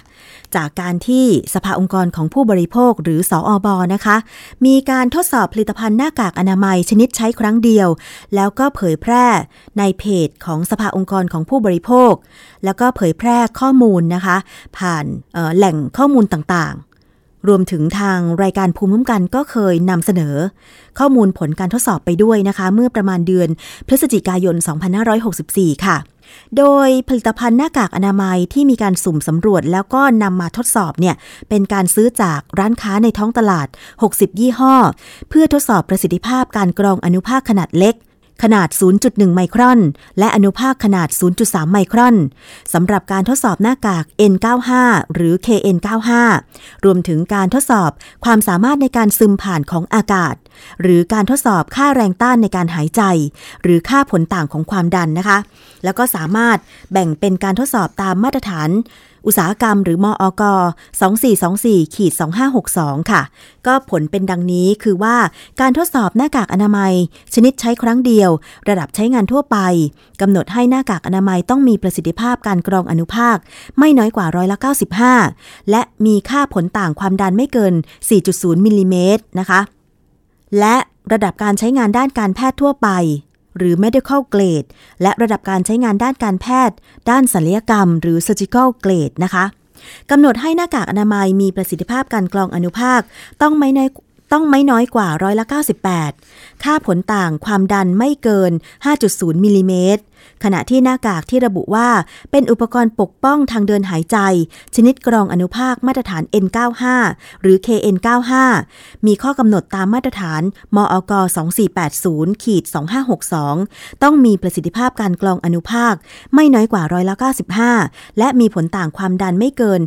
จากการที่สภาองค์กรของผู้บริโภคหรือสออบนะคะ มีการทดสอบผลิตภัณฑ์หน้ากากอนามัยชนิดใช้ครั้งเดียว แล้วก็เผยแพร่ในเพจของสภาองค์กรของผู้บริโภค แล้วก็เผยแพร่ข้อมูลนะคะ ผ่านแหล่งข้อมูลต่าง รวมถึงทางรายการภูมิคุ้มกันก็เคยนำเสนอ ข้อมูลผลการทดสอบไปด้วยนะคะ เมื่อประมาณเดือนพฤศจิกายน 2564 ค่ะ โดยผลิตภัณฑ์หน้ากากอนามัยที่มีการสุ่มสำรวจแล้วก็นำมาทดสอบเนี่ย เป็นการซื้อจากร้านค้าในท้องตลาด 60 ยี่ห้อ เพื่อทดสอบประสิทธิภาพการกรองอนุภาคขนาดเล็ก ขนาด 0.1 ไมครอน และอนุภาคขนาด 0.3 ไมครอนสำหรับการทดสอบหน้ากาก N95 หรือ KN95 รวมถึงการทดสอบความสามารถในการซึมผ่านของอากาศ หรือการทดสอบค่าแรงต้านในการหายใจ หรือค่าผลต่างของความดันนะคะ แล้วก็สามารถแบ่งเป็นการทดสอบตามมาตรฐาน อุตสาหกรรมหรือมออก2424ขีด2562 ค่ะ ก็ผลเป็นดังนี้คือว่าการทดสอบหน้ากากอนามัย ชนิดใช้ครั้งเดียว ระดับใช้งานทั่วไปกำหนดให้หน้ากากอนามัยต้องมีประสิทธิภาพการกรองอนุภาค ไม่น้อยกว่าร้อยละ95 และมีค่าผลต่างความดันไม่เกิน 4.0มิลลิเมตรนะคะและระดับการใช้งานด้านการแพทย์ทั่วไป หรือ medical grade และระดับการใช้งานด้านการแพทย์ ด้านศัลยกรรม หรือ surgical grade นะคะกำหนดให้หน้ากากอนามัยมีประสิทธิภาพการกรองอนุภาคต้องไม่น้อยต้องไม่น้อยกว่าร้อยละ 98 ค่าผลต่างความดันไม่เกิน 5.0 มิลิเมตร ขณะที่หน้ากากที่ระบุว่าเป็นอุปกรณ์ปกป้องทางเดินหายใจ ชนิดกรองอนุภาคมาตรฐาน N95 หรือ KN95 มีข้อกำหนดตามมาตรฐาน มอก2480ขีด2562 ต้องมีประสิทธิภาพการกรองอนุภาค ไม่น้อยกว่าร้อยละ95 และมีผลต่างความดันไม่เกิน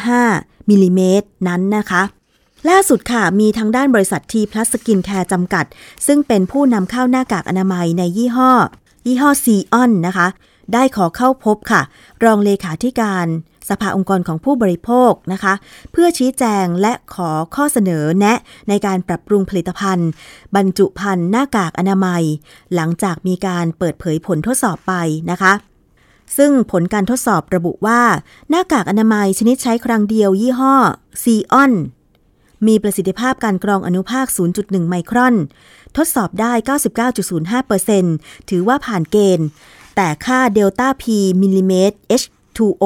35 มิลิเมตรนั้นนะคะล่าสุดค่ะ มีทางด้านบริษัททีพลัสสกินแคร์จำกัด ซึ่งเป็นผู้นำเข้าหน้ากากอนามัยในยี่ห้อ ยี่ห้อซีออนนะคะ ได้ขอเข้าพบค่ะ รองเลขาธิการสภาองค์กรของผู้บริโภคนะคะ เพื่อชี้แจงและขอข้อเสนอแนะในการปรับปรุงผลิตภัณฑ์ บรรจุภัณฑ์หน้ากากอนามัย หลังจากมีการเปิดเผยผลทดสอบไปนะคะ ซึ่งผลการทดสอบระบุว่า หน้ากากอนามัยชนิดใช้ครั้งเดียวยี่ห้อซีออนมีประสิทธิภาพการกรองอนุภาค 0.1 ไมครอน ทดสอบได้ 99.05%ถือว่าผ่านเกณฑ์ แต่ค่าเดลต้า P มิลลิเมตร H2O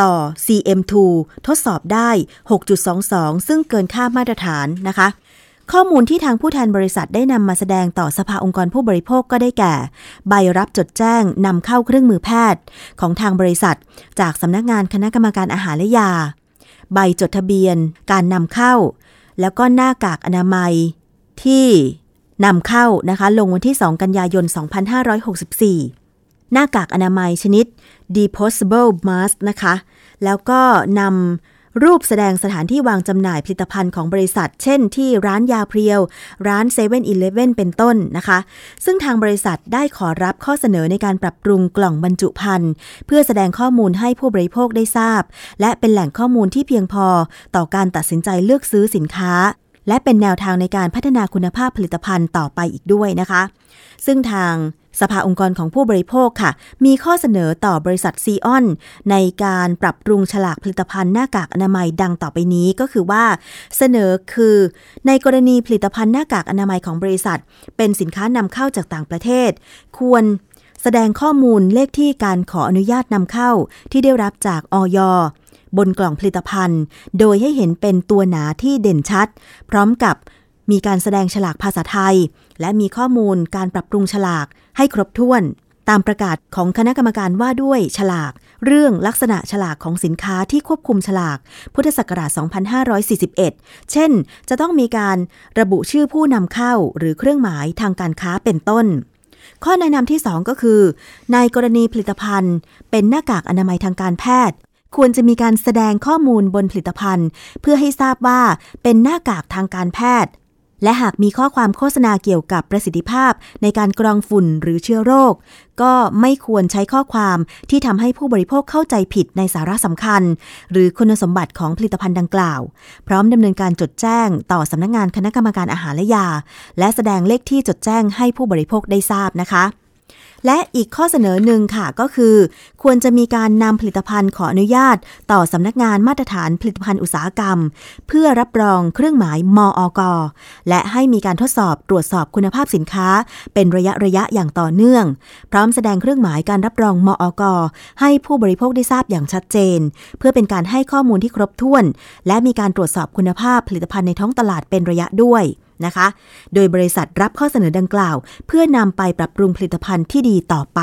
ต่อ CM2 ทดสอบได้ 6.22 ซึ่งเกินค่ามาตรฐานนะคะ ข้อมูลที่ทางผู้แทนบริษัทได้นำมาแสดงต่อสภาองค์กรผู้บริโภคก็ได้แก่ ใบรับจดแจ้งนำเข้าเครื่องมือแพทย์ ของทางบริษัท จากสำนักงานคณะกรรมการอาหารและยา ใบจดทะเบียน การนำเข้า แล้วก็หน้ากากอนามัย ที่นำเข้านะคะ ลงวันที่ 2 กันยายน 2564 หน้ากากอนามัยชนิด disposable mask นะคะ แล้วก็นำรูปแสดงสถานที่วางจำหน่ายผลิตภัณฑ์ของบริษัท เช่นที่ร้านยาเพรียว ร้านเซเว่นอีเลเว่นเป็นต้นนะคะ ซึ่งทางบริษัทได้ขอรับข้อเสนอในการปรับปรุงกล่องบรรจุภัณฑ์ เพื่อแสดงข้อมูลให้ผู้บริโภคได้ทราบ และเป็นแหล่งข้อมูลที่เพียงพอต่อการตัดสินใจเลือกซื้อสินค้า และเป็นแนวทางในการพัฒนาคุณภาพผลิตภัณฑ์ต่อไปอีกด้วยนะคะ ซึ่งทางสภาองค์กรของผู้บริโภคค่ะ มีข้อเสนอต่อบริษัทซีออน ในการปรับปรุงฉลากผลิตภัณฑ์หน้ากากอนามัยดังต่อไปนี้ก็คือว่า เสนอคือ ในกรณีผลิตภัณฑ์หน้ากากอนามัยของบริษัท เป็นสินค้านำเข้าจากต่างประเทศ ควรแสดงข้อมูลเลขที่การขออนุญาตนำเข้าที่ได้รับจากออย บนกล่องผลิตภัณฑ์ โดยให้เห็นเป็นตัวหนาที่เด่นชัด พร้อมกับมีการแสดงฉลากภาษาไทย และมีข้อมูลการปรับปรุงฉลากให้ครบถ้วน ตามประกาศของคณะกรรมการว่าด้วยฉลาก เรื่องลักษณะฉลากของสินค้าที่ควบคุมฉลาก พุทธศักราช 2541 เช่น จะต้องมีการระบุชื่อผู้นำเข้าหรือเครื่องหมายทางการค้าเป็นต้น ข้อแนะนำที่ 2 ก็คือ ในกรณีผลิตภัณฑ์ เป็นหน้ากากอนามัยทางการแพทย์ ควรจะมีการแสดงข้อมูลบนผลิตภัณฑ์ เพื่อให้ทราบว่าเป็นหน้ากากทางการแพทย์ และหากมีข้อความโฆษณาเกี่ยวกับประสิทธิภาพ ในการกรองฝุ่นหรือเชื้อโรค ก็ไม่ควรใช้ข้อความที่ทำให้ผู้บริโภคเข้าใจผิดในสาระสำคัญ หรือคุณสมบัติของผลิตภัณฑ์ดังกล่าว พร้อมดำเนินการจดแจ้ง ต่อสำนักงงานคณะกรรมการอาหารและยา และแสดงเลขที่จดแจ้งให้ผู้บริโภคได้ทราบนะคะ และอีกข้อเสนอหนึ่งค่ะก็คือ ควรจะมีการนำผลิตภัณฑ์ขออนุญาต ต่อสำนักงานมาตรฐานผลิตภัณฑ์อุตสาหกรรม เพื่อรับรองเครื่องหมายมออกและให้มีการทดสอบตรวจสอบคุณภาพสินค้า เป็นระยะระยะอย่างต่อเนื่อง พร้อมแสดงเครื่องหมายการรับรองมออกให้ผู้บริโภคได้ทราบอย่างชัดเจน เพื่อเป็นการให้ข้อมูลที่ครบถ้วน และมีการตรวจสอบคุณภาพผลิตภัณฑ์ในท้องตลาดเป็นระยะด้วย นะคะ โดยบริษัทรับข้อเสนอดังกล่าว เพื่อนำไปปรับปรุงผลิตภัณฑ์ที่ดีต่อไป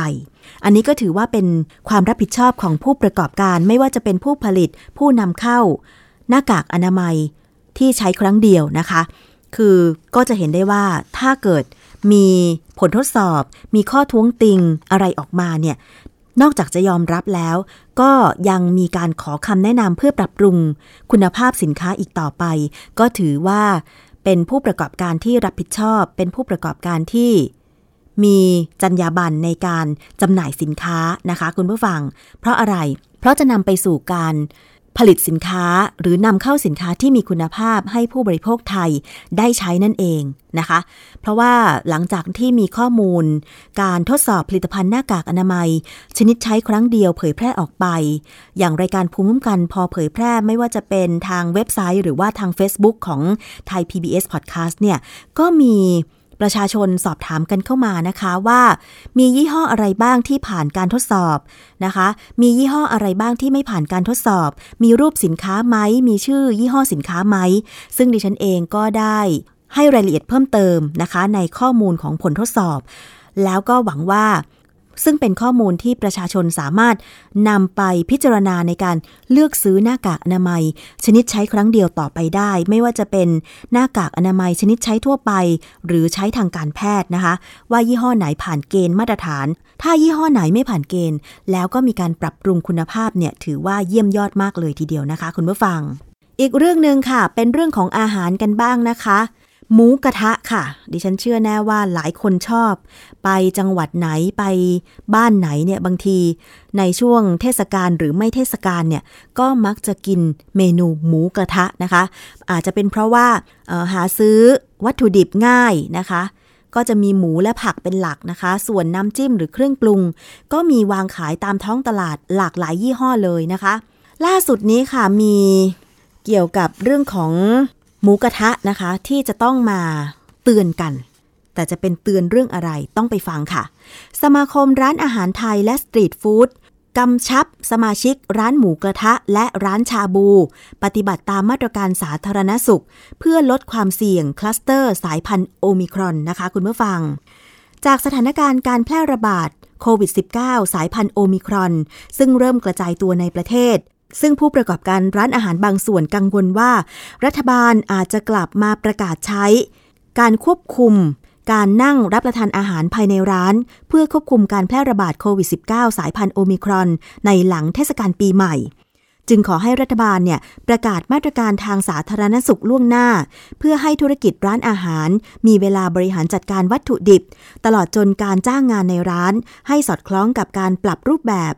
อันนี้ก็ถือว่าเป็นความรับผิดชอบของผู้ประกอบการ ไม่ว่าจะเป็นผู้ผลิต ผู้นำเข้า หน้ากากอนามัยที่ใช้ครั้งเดียวนะคะ คือก็จะเห็นได้ว่าถ้าเกิดมีผลทดสอบ มีข้อท้วงติงอะไรออกมาเนี่ยนอกจากจะยอมรับแล้ว ก็ยังมีการขอคำแนะนำเพื่อปรับปรุง คุณภาพสินค้าอีกต่อไป ก็ถือว่า เป็นผู้ประกอบการที่รับผิดชอบ เป็นผู้ประกอบการที่มีจรรยาบรรณในการจำหน่ายสินค้านะคะ คุณผู้ฟัง เพราะอะไร เพราะจะนำไปสู่การ ผลิตสินค้าหรือนำเข้าสินค้าที่มีคุณภาพให้ผู้บริโภคไทยได้ใช้นั่นเองนะคะ เพราะว่าหลังจากที่มีข้อมูล การทดสอบผลิตภัณฑ์หน้ากากอนามัย ชนิดใช้ครั้งเดียวเผยแพร่ออกไป อย่างรายการภูมิคุ้มกันพอเผยแพร่ไม่ว่าจะเป็นทางเว็บไซต์ หรือว่าทาง Facebook ของไทย PBS Podcast เนี่ยก็มี ประชาชนสอบถามกันเข้ามานะคะว่า มียี่ห้ออะไรบ้างที่ผ่านการทดสอบนะคะ มียี่ห้ออะไรบ้างที่ไม่ผ่านการทดสอบ มีรูปสินค้าไหม มีชื่อยี่ห้อสินค้าไหม ซึ่งดิฉันเองก็ได้ให้รายละเอียดเพิ่มเติมนะคะ ในข้อมูลของผลทดสอบ แล้วก็หวังว่า ซึ่งเป็นข้อมูลที่ประชาชนสามารถนำไปพิจารณาในการเลือกซื้อหน้ากากอนามัย ชนิดใช้ครั้งเดียวต่อไปได้ ไม่ว่าจะเป็นหน้ากากอนามัยชนิดใช้ทั่วไป หรือใช้ทางการแพทย์นะคะ ว่ายี่ห้อไหนผ่านเกณฑ์มาตรฐาน ถ้ายี่ห้อไหนไม่ผ่านเกณฑ์ แล้วก็มีการปรับปรุงคุณภาพเนี่ยถือว่าเยี่ยมยอดมากเลยทีเดียวนะคะ คุณผู้ฟัง อีกเรื่องหนึ่งค่ะ เป็นเรื่องของอาหารกันบ้างนะคะ หมูกระทะค่ะ ดิฉันเชื่อแน่ว่าหลายคนชอบ ไปจังหวัดไหนไปบ้านไหนเนี่ยบางที ในช่วงเทศกาลหรือไม่เทศกาลเนี่ยก็มักจะกินเมนูหมูกระทะนะคะ อาจจะเป็นเพราะว่าหาซื้อวัตถุดิบง่ายนะคะก็จะมีหมูและผักเป็นหลักนะคะ ส่วนน้ำจิ้มหรือเครื่องปรุง ก็มีวางขายตามท้องตลาดหลากหลายยี่ห้อเลยนะคะ ล่าสุดนี้ค่ะมีเกี่ยวกับเรื่องของ หมูกระทะนะคะที่จะต้องมาเตือนกัน แต่จะเป็นเตือนเรื่องอะไรต้องไปฟังค่ะ สมาคมร้านอาหารไทยและสตรีทฟู้ดกำชับสมาชิกร้านหมูกระทะและร้านชาบู ปฏิบัติตามมาตรการสาธารณสุข เพื่อลดความเสี่ยงคลัสเตอร์สายพันธุ์โอมิครอนนะคะคุณผู้ฟัง จากสถานการณ์การแพร่ระบาดโควิด -19 สายพันธุ์โอมิครอน ซึ่งเริ่มกระจายตัวในประเทศ ซึ่งผู้ประกอบการร้านอาหารบางส่วนกังวลว่า รัฐบาลอาจจะกลับมาประกาศใช้ การควบคุม การนั่งรับประทานอาหารภายในร้าน เพื่อควบคุมการแพร่ระบาดโควิด -19 สายพันธุ์โอมิครอน ในหลังเทศกาลปีใหม่ จึงขอให้รัฐบาลเนี่ยประกาศมาตรการทางสาธารณสุขล่วงหน้า เพื่อให้ธุรกิจร้านอาหาร มีเวลาบริหารจัดการวัตถุดิบ ตลอดจนการจ้างงานในร้าน ให้สอดคล้องกับการปรับรูปแบบ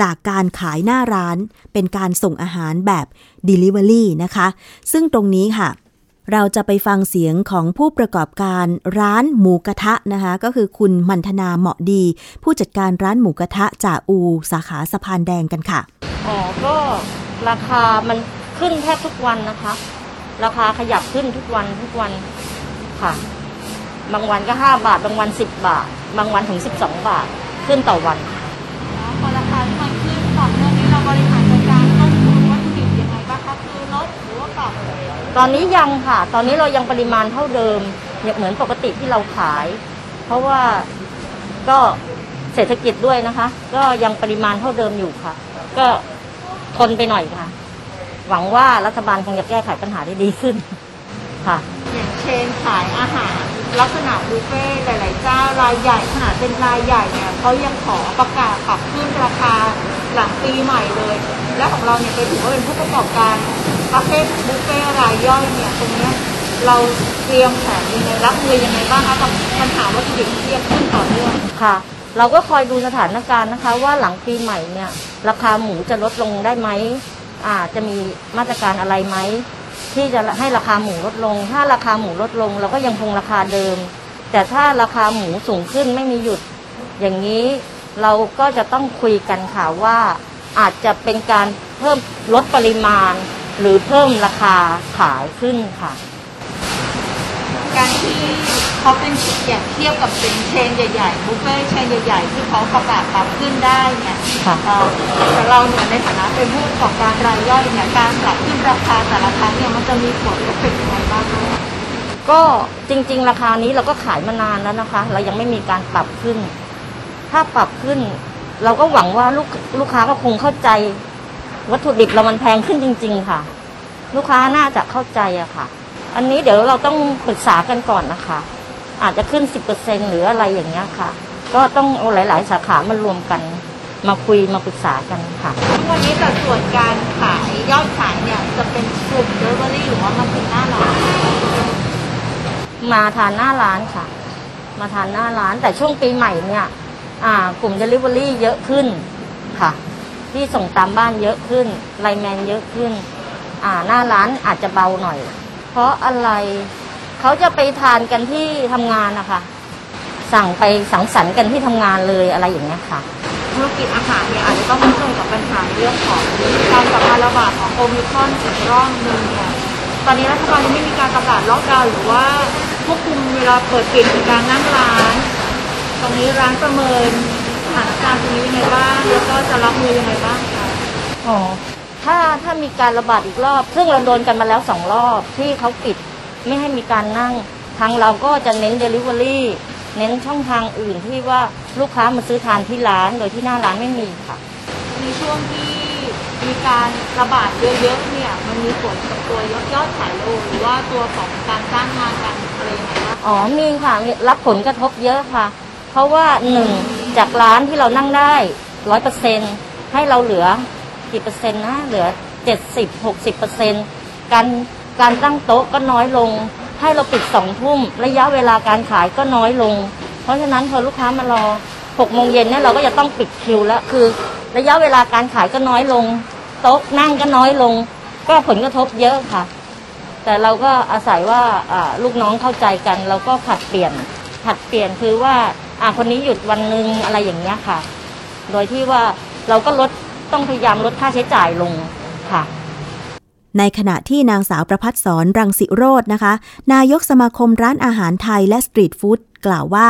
จากการขายหน้าร้านเป็นการส่งอาหารแบบ Delivery นะคะ ซึ่งตรงนี้ค่ะ เราจะไปฟังเสียงของผู้ประกอบการร้านหมูกระทะนะคะ ก็คือคุณมันธนาเหมาะดี ผู้จัดการร้านหมูกระทะจ่าอูสาขาสะพานแดงกันค่ะ อ๋อ ก็ราคามันขึ้นแทบทุกวันนะคะ ราคาขยับขึ้นทุกวันทุกวันค่ะ บางวันก็ 5 บาท บางวัน 10 บาท บางวันถึง 12 บาท ขึ้นต่อวัน ตอนนี้ยังค่ะ ตอนนี้เรายังปริมาณเท่าเดิมเหมือนปกติที่เราขาย เพราะว่าก็เศรษฐกิจด้วยนะคะ ก็ยังปริมาณเท่าเดิมอยู่ค่ะ ก็ทนไปหน่อยค่ะ หวังว่ารัฐบาลคงจะแก้ไขปัญหาได้ดีขึ้นค่ะอย่างเชนขายอาหาร ลักษณะบุฟเฟ่หลายๆเจ้ารายใหญ่ขนาดเป็นรายใหญ่เนี่ยเขายังขอประกาศปรับขึ้นราคาหลังปีใหม่เลย และของเราเนี่ยเป็นถือว่าเป็นผู้ประกอบการ ประเภทบุฟเฟ่รายย่อยเนี่ยตรงนี้เราเตรียมแผนยังไงรับมือยังไงบ้างคะกับปัญหาวัตถุดิบที่ยังขึ้นต่อเนื่องค่ะ เราก็คอยดูสถานการณ์นะคะ ว่าหลังปีใหม่เนี่ย ราคาหมูจะลดลงได้ไหมอาจจะมีมาตรการอะไรไหมที่จะให้ราคาหมูลดลง ถ้าราคาหมูลดลง เราก็ยังคงราคาเดิม แต่ถ้าราคาหมูสูงขึ้นไม่มีหยุด อย่างนี้เราก็จะต้องคุยกันค่ะว่าอาจจะเป็นการเพิ่มลดปริมาณ หรือเพิ่มราคาขายขึ้นค่ะ การที่เขาเป็นอย่างเทียบกับเป็นเชนใหญ่ๆบุฟเฟ่ต์เชนใหญ่ๆ ที่เขาประกาศปรับขึ้นได้เนี่ยค่ะ เอ่อแต่เราเนี่ยในฐานะเป็นผู้ประกอบการรายย่อยเนี่ยการปรับขึ้นราคาแต่ละครั้งเนี่ยมันจะมีผลเอฟเฟกต์ยังไงบ้างคะ ก็จริง ๆ ราคานี้เราก็ขายมานานแล้วนะคะ เรายังไม่มีการปรับขึ้น ถ้าปรับขึ้น เราก็หวังว่าลูกลูกค้าก็คงเข้าใจ วัตถุดิบเรามันแพงขึ้นจริง ๆ ค่ะ ลูกค้าน่าจะเข้าใจอะค่ะ อันนี้เดี๋ยวเราต้องปรึกษากันก่อนนะคะ อาจจะขึ้น 10%หรืออะไรอย่างเงี้ยค่ะ ก็ต้องเอาหลาย ๆ สาขามารวมกัน มาคุยมาปรึกษากันค่ะ วันนี้แต่ส่วนการขายยอดขายเนี่ยจะเป็นกลุ่มเดลิเวอรี่หรือว่ามันถึงหน้าร้านมาทานหน้าร้านค่ะ มาทานหน้าร้านแต่ช่วงปีใหม่เนี่ย อ่ากลุ่ม Delivery เยอะขึ้นค่ะ ที่ส่งตามบ้านเยอะขึ้นไลแมนเยอะขึ้น อ่าหน้าร้านอาจจะเบาหน่อย เพราะอะไรเขาจะไปทานกันที่ทำงานนะคะ สั่งไปสังสรรค์กันที่ทำงานเลยอะไรอย่างเงี้ยค่ะธุรกิจอาหารเนี่ยอาจจะต้องเผชิญกับปัญหาเรื่องของการกลับมาระบาดของโอมิครอนอีกรอบหนึ่งเนี่ยตอนนี้รัฐบาลยังไม่มีการประกาศล็อกดาวน์หรือว่าควบคุมเวลาเปิดปิดการนั่งร้าน ตรงนี้ร้านประเมิน ถานการณ์ตรงนี้ยังไงบ้าง แล้วก็จะรับมือยังไงบ้างคะอ๋อถ้าถ้ามีการระบาดอีกรอบ ซึ่งเราโดนกันมาแล้วสองรอบที่เขาปิดไม่ให้มีการนั่ง ทางเราก็จะเน้น Delivery เน้นช่องทางอื่นที่ว่าลูกค้ามาซื้อทานที่ร้าน โดยที่หน้าร้านไม่มีค่ะ ในช่วงที่มีการระบาดเยอะๆเนี่ย มันมีผลกับตัวยอดยอดขายโลหรือว่าตัวของการจ้างงานกันอะไรยังไงบ้างอ๋อมีค่ะมีรับผลกระทบเยอะค่ะ เพราะว่าหนึ่ง จากร้านที่เรานั่งได้ร้อยเปอร์เซ็นให้เราเหลือกี่เปอร์เซ็นต์นะเหลือเจ็ดสิบหกสิบเปอร์เซ็นการการตั้งโต๊ะก็น้อยลง ให้เราปิดสองทุ่มระยะเวลาการขายก็น้อยลง เพราะฉะนั้นพอลูกค้ามารอหกโมงเย็นเนี่ยเราก็จะต้องปิดคิวแล้วคือ ระยะเวลาการขายก็น้อยลง โต๊ะนั่งก็น้อยลง ก็ผลกระทบเยอะค่ะ แต่เราก็อาศัยว่าลูกน้องเข้าใจกัน เราก็ผัดเปลี่ยนผัดเปลี่ยนคือว่า อ่าคนนี้หยุดวันหนึ่งอะไรอย่างเงี้ยค่ะ โดยที่ว่าเราก็ลดต้องพยายามลดค่าใช้จ่ายลงค่ะ ในขณะที่นางสาวประพัฒสอนรังสิโรจน์นะคะ นายกสมาคมร้านอาหารไทยและสตรีทฟู้ดกล่าวว่า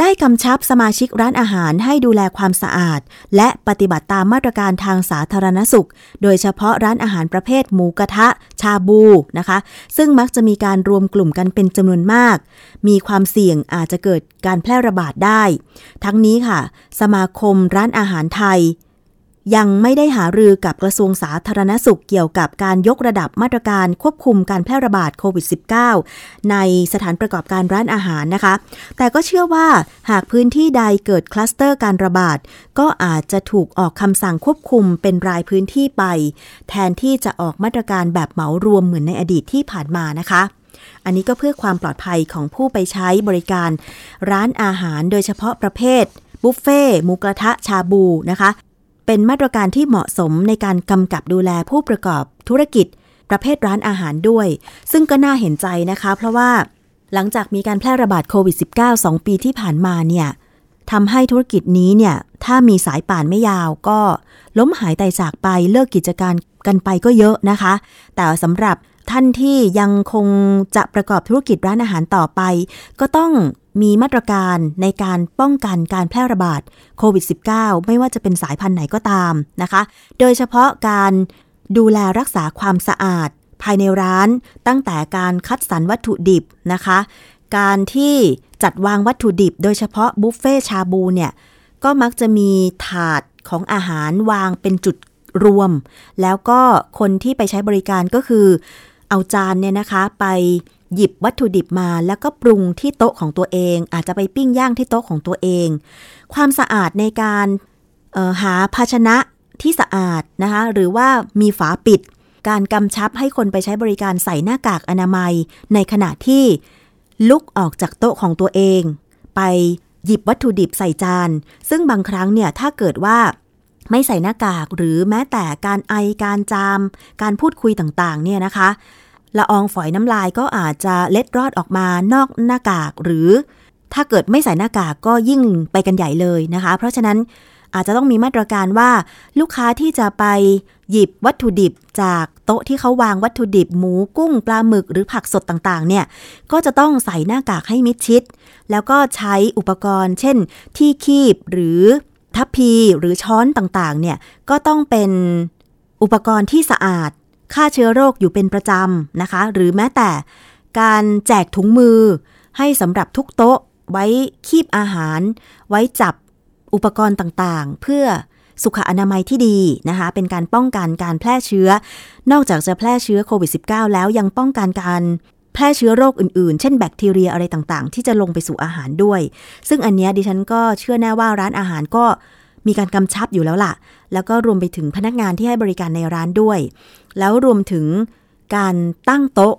ได้กำชับสมาชิกร้านอาหารให้ดูแลความสะอาด และปฏิบัติตามมาตรการทางสาธารณสุข โดยเฉพาะร้านอาหารประเภทหมูกระทะ ชาบูนะคะ ซึ่งมักจะมีการรวมกลุ่มกันเป็นจำนวนมาก มีความเสี่ยงอาจจะเกิดการแพร่ระบาดได้ ทั้งนี้ค่ะ สมาคมร้านอาหารไทย ยังไม่ได้หารือกับกระทรวงสาธารณสุขเกี่ยวกับการยกระดับมาตรการควบคุมการแพร่ระบาดโควิด -19 ในสถานประกอบการร้านอาหารนะคะ แต่ก็เชื่อว่าหากพื้นที่ใดเกิดคลัสเตอร์การระบาด ก็อาจจะถูกออกคำสั่งควบคุมเป็นรายพื้นที่ไป แทนที่จะออกมาตรการแบบเหมารวมเหมือนในอดีตที่ผ่านมานะคะอันนี้ก็เพื่อความปลอดภัยของผู้ไปใช้บริการ ร้านอาหารโดยเฉพาะประเภทบุฟเฟ่ต์หมูกระทะชาบูนะคะ เป็นมาตรการที่เหมาะสมในการกำกับดูแลผู้ประกอบธุรกิจ ประเภทร้านอาหารด้วย ซึ่งก็น่าเห็นใจนะคะ เพราะว่าหลังจากมีการแพร่ระบาดโควิด -19 2 ปีที่ผ่านมาเนี่ยทำให้ธุรกิจนี้เนี่ย ถ้ามีสายป่านไม่ยาวก็ล้มหายตายจากไปเลิกกิจการกันไปก็เยอะนะคะ แต่สำหรับท่านที่ยังคงจะประกอบธุรกิจร้านอาหารต่อไป ก็ต้อง มีมาตรการในการป้องกันการแพร่ระบาดโควิด -19 ไม่ว่าจะเป็นสายพันธุ์ไหนก็ตามนะคะ โดยเฉพาะการดูแลรักษาความสะอาด ภายในร้าน ตั้งแต่การคัดสรรวัตถุดิบนะคะ การที่จัดวางวัตถุดิบ โดยเฉพาะบุฟเฟ่ชาบูเนี่ยก็มักจะมีถาดของอาหารวางเป็นจุดรวม แล้วก็คนที่ไปใช้บริการก็คือ เอาจานเนี่ยนะคะไป หยิบวัตถุดิบมาแล้วก็ปรุงที่โต๊ะของตัวเอง อาจจะไปปิ้งย่างที่โต๊ะของตัวเอง ความสะอาดในการออหาภาชนะที่สะอาดนะคะหรือว่ามีฝาปิด การกำชับให้คนไปใช้บริการใส่หน้ากากอนามัย ในขณะที่ลุกออกจากโต๊ะของตัวเอง ไปหยิบวัตถุดิบใส่จาน ซึ่งบางครั้งเนี่ยถ้าเกิดว่าไม่ใส่หน้ากากหรือแม้แต่การไอการจาม การพูดคุยต่างๆเนี่ยนะคะ ละอองฝอยน้ำลายก็อาจจะเล็ดรอดออกมานอกหน้ากากหรือ ถ้าเกิดไม่ใส่หน้ากากก็ยิ่งไปกันใหญ่เลยนะคะ เพราะฉะนั้นอาจจะต้องมีมาตรการว่าลูกค้าที่จะไปหยิบวัตถุดิบจากโต๊ะที่เขาวางวัตถุดิบหมูกุ้งปลาหมึกหรือผักสดต่างๆ เนี่ย ก็จะต้องใส่หน้ากากให้มิดชิด แล้วก็ใช้อุปกรณ์ เช่น ที่คีบหรือทัพพีหรือช้อนต่างๆ เนี่ย ก็ต้องเป็นอุปกรณ์ที่สะอาด ฆ่าเชื้อโรคอยู่เป็นประจำนะคะ หรือแม้แต่การแจกถุงมือ ให้สำหรับทุกโต๊ะ ไว้คีบอาหาร ไว้จับอุปกรณ์ต่างๆ เพื่อสุขอนามัยที่ดีนะคะ เป็นการป้องกันการแพร่เชื้อ นอกจากจะแพร่เชื้อโควิด -19 แล้วยังป้องกันการแพร่เชื้อโรคอื่นๆ เช่นแบคทีเรียอะไรต่างๆ ที่จะลงไปสู่อาหารด้วย ซึ่งอันนี้ดิฉันก็เชื่อแน่ว่าร้านอาหารก็ มีการกำชับอยู่แล้วล่ะ แล้วก็รวมไปถึงพนักงานที่ให้บริการในร้านด้วย แล้วรวมถึงการตั้งโต๊ะ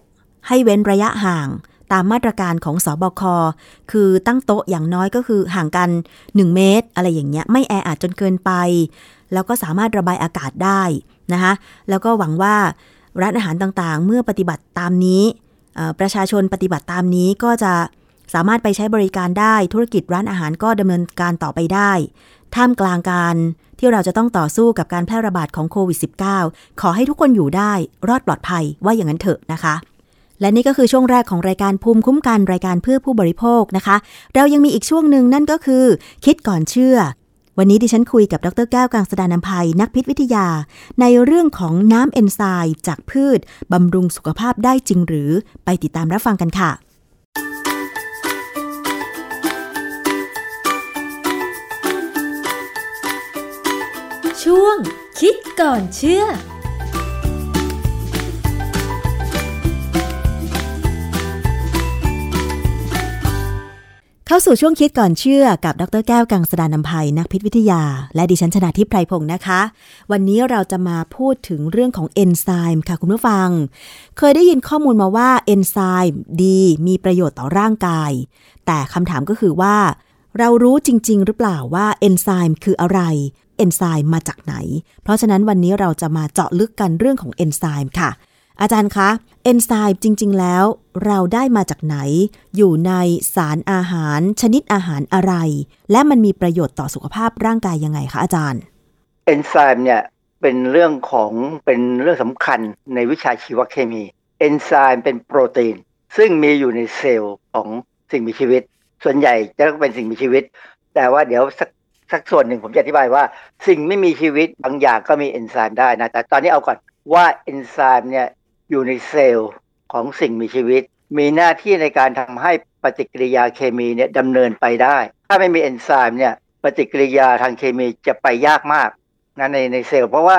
ให้เว้นระยะห่างตามมาตรการของสอบค คือตั้งโต๊ะอย่างน้อยก็คือห่างกัน 1 เมตร อะไรอย่างเงี้ย ไม่แออัดจนเกินไป แล้วก็สามารถระบายอากาศได้นะคะ แล้วก็หวังว่าร้านอาหารต่างๆ เมื่อปฏิบัติตามนี้ ประชาชนปฏิบัติตามนี้ก็จะสามารถไปใช้บริการได้ ธุรกิจร้านอาหารก็ดำเนินการต่อไปได้ ท่ามกลางการที่เราจะต้องต่อสู้กับการแพร่ระบาดของโควิด -19 ขอให้ทุกคนอยู่ได้รอดปลอดภัยว่าอย่างนั้นเถอะนะคะ และนี่ก็คือช่วงแรกของรายการภูมิคุ้มกันรายการเพื่อผู้บริโภคนะคะ เรายังมีอีกช่วงหนึ่งนั่นก็คือ คิดก่อนเชื่อ วันนี้ดิฉันคุยกับดรแก้วกังสดานนภัยนักพิษวิทยา ในเรื่องของน้ำเอนไซม์จากพืชบำรุงสุขภาพได้จริงหรือไปติดตามรับฟังกันค่ะ คิดก่อนเชื่อเข้าสู่ช่วงคิดก่อนเชื่อกับ ดรแก้วกังสดานนภัยนักพิษวิทยา และดิฉันชนะทิพไพรพงศ์นะคะ วันนี้เราจะมาพูดถึงเรื่องของเอนไซม์ค่ะคุณผู้ฟัง เคยได้ยินข้อมูลมาว่าเอนไซม์ดีมีประโยชน์ต่อร่างกาย แต่คำถามก็คือว่า เรารู้จริง ๆ หรือเปล่าว่าเอนไซม์คืออะไร เอนไซม์มาจากไหน เพราะฉะนั้นวันนี้เราจะมาเจาะลึกกันเรื่องของเอนไซม์ค่ะ อาจารย์คะ เอนไซม์จริง ๆ แล้ว เราได้มาจากไหน อยู่ในสารอาหาร ชนิดอาหารอะไร และมันมีประโยชน์ต่อสุขภาพร่างกายยังไงคะอาจารย์ เอนไซม์เนี่ยเป็นเรื่องของเป็นเรื่องสำคัญในวิชาชีวเคมี เอนไซม์เป็นโปรตีน ซึ่งมีอยู่ในเซลล์ของสิ่งมีชีวิต ส่วนใหญ่จะต้องเป็นสิ่งมีชีวิต แต่ว่าเดี๋ยวสัก สักส่วนหนึ่งผมจะอธิบายว่า สิ่งไม่มีชีวิตบางอย่างก็มีเอนไซม์ได้นะแต่ตอนนี้เอาก่อนว่าเอนไซม์เนี่ยอยู่ในเซลล์ของสิ่งมีชีวิต มีหน้าที่ในการทำให้ปฏิกิริยาเคมีเนี่ยดำเนินไปได้ ถ้าไม่มีเอนไซม์เนี่ยปฏิกิริยาทางเคมีจะไปยากมากนะในในเซลล์ เพราะว่า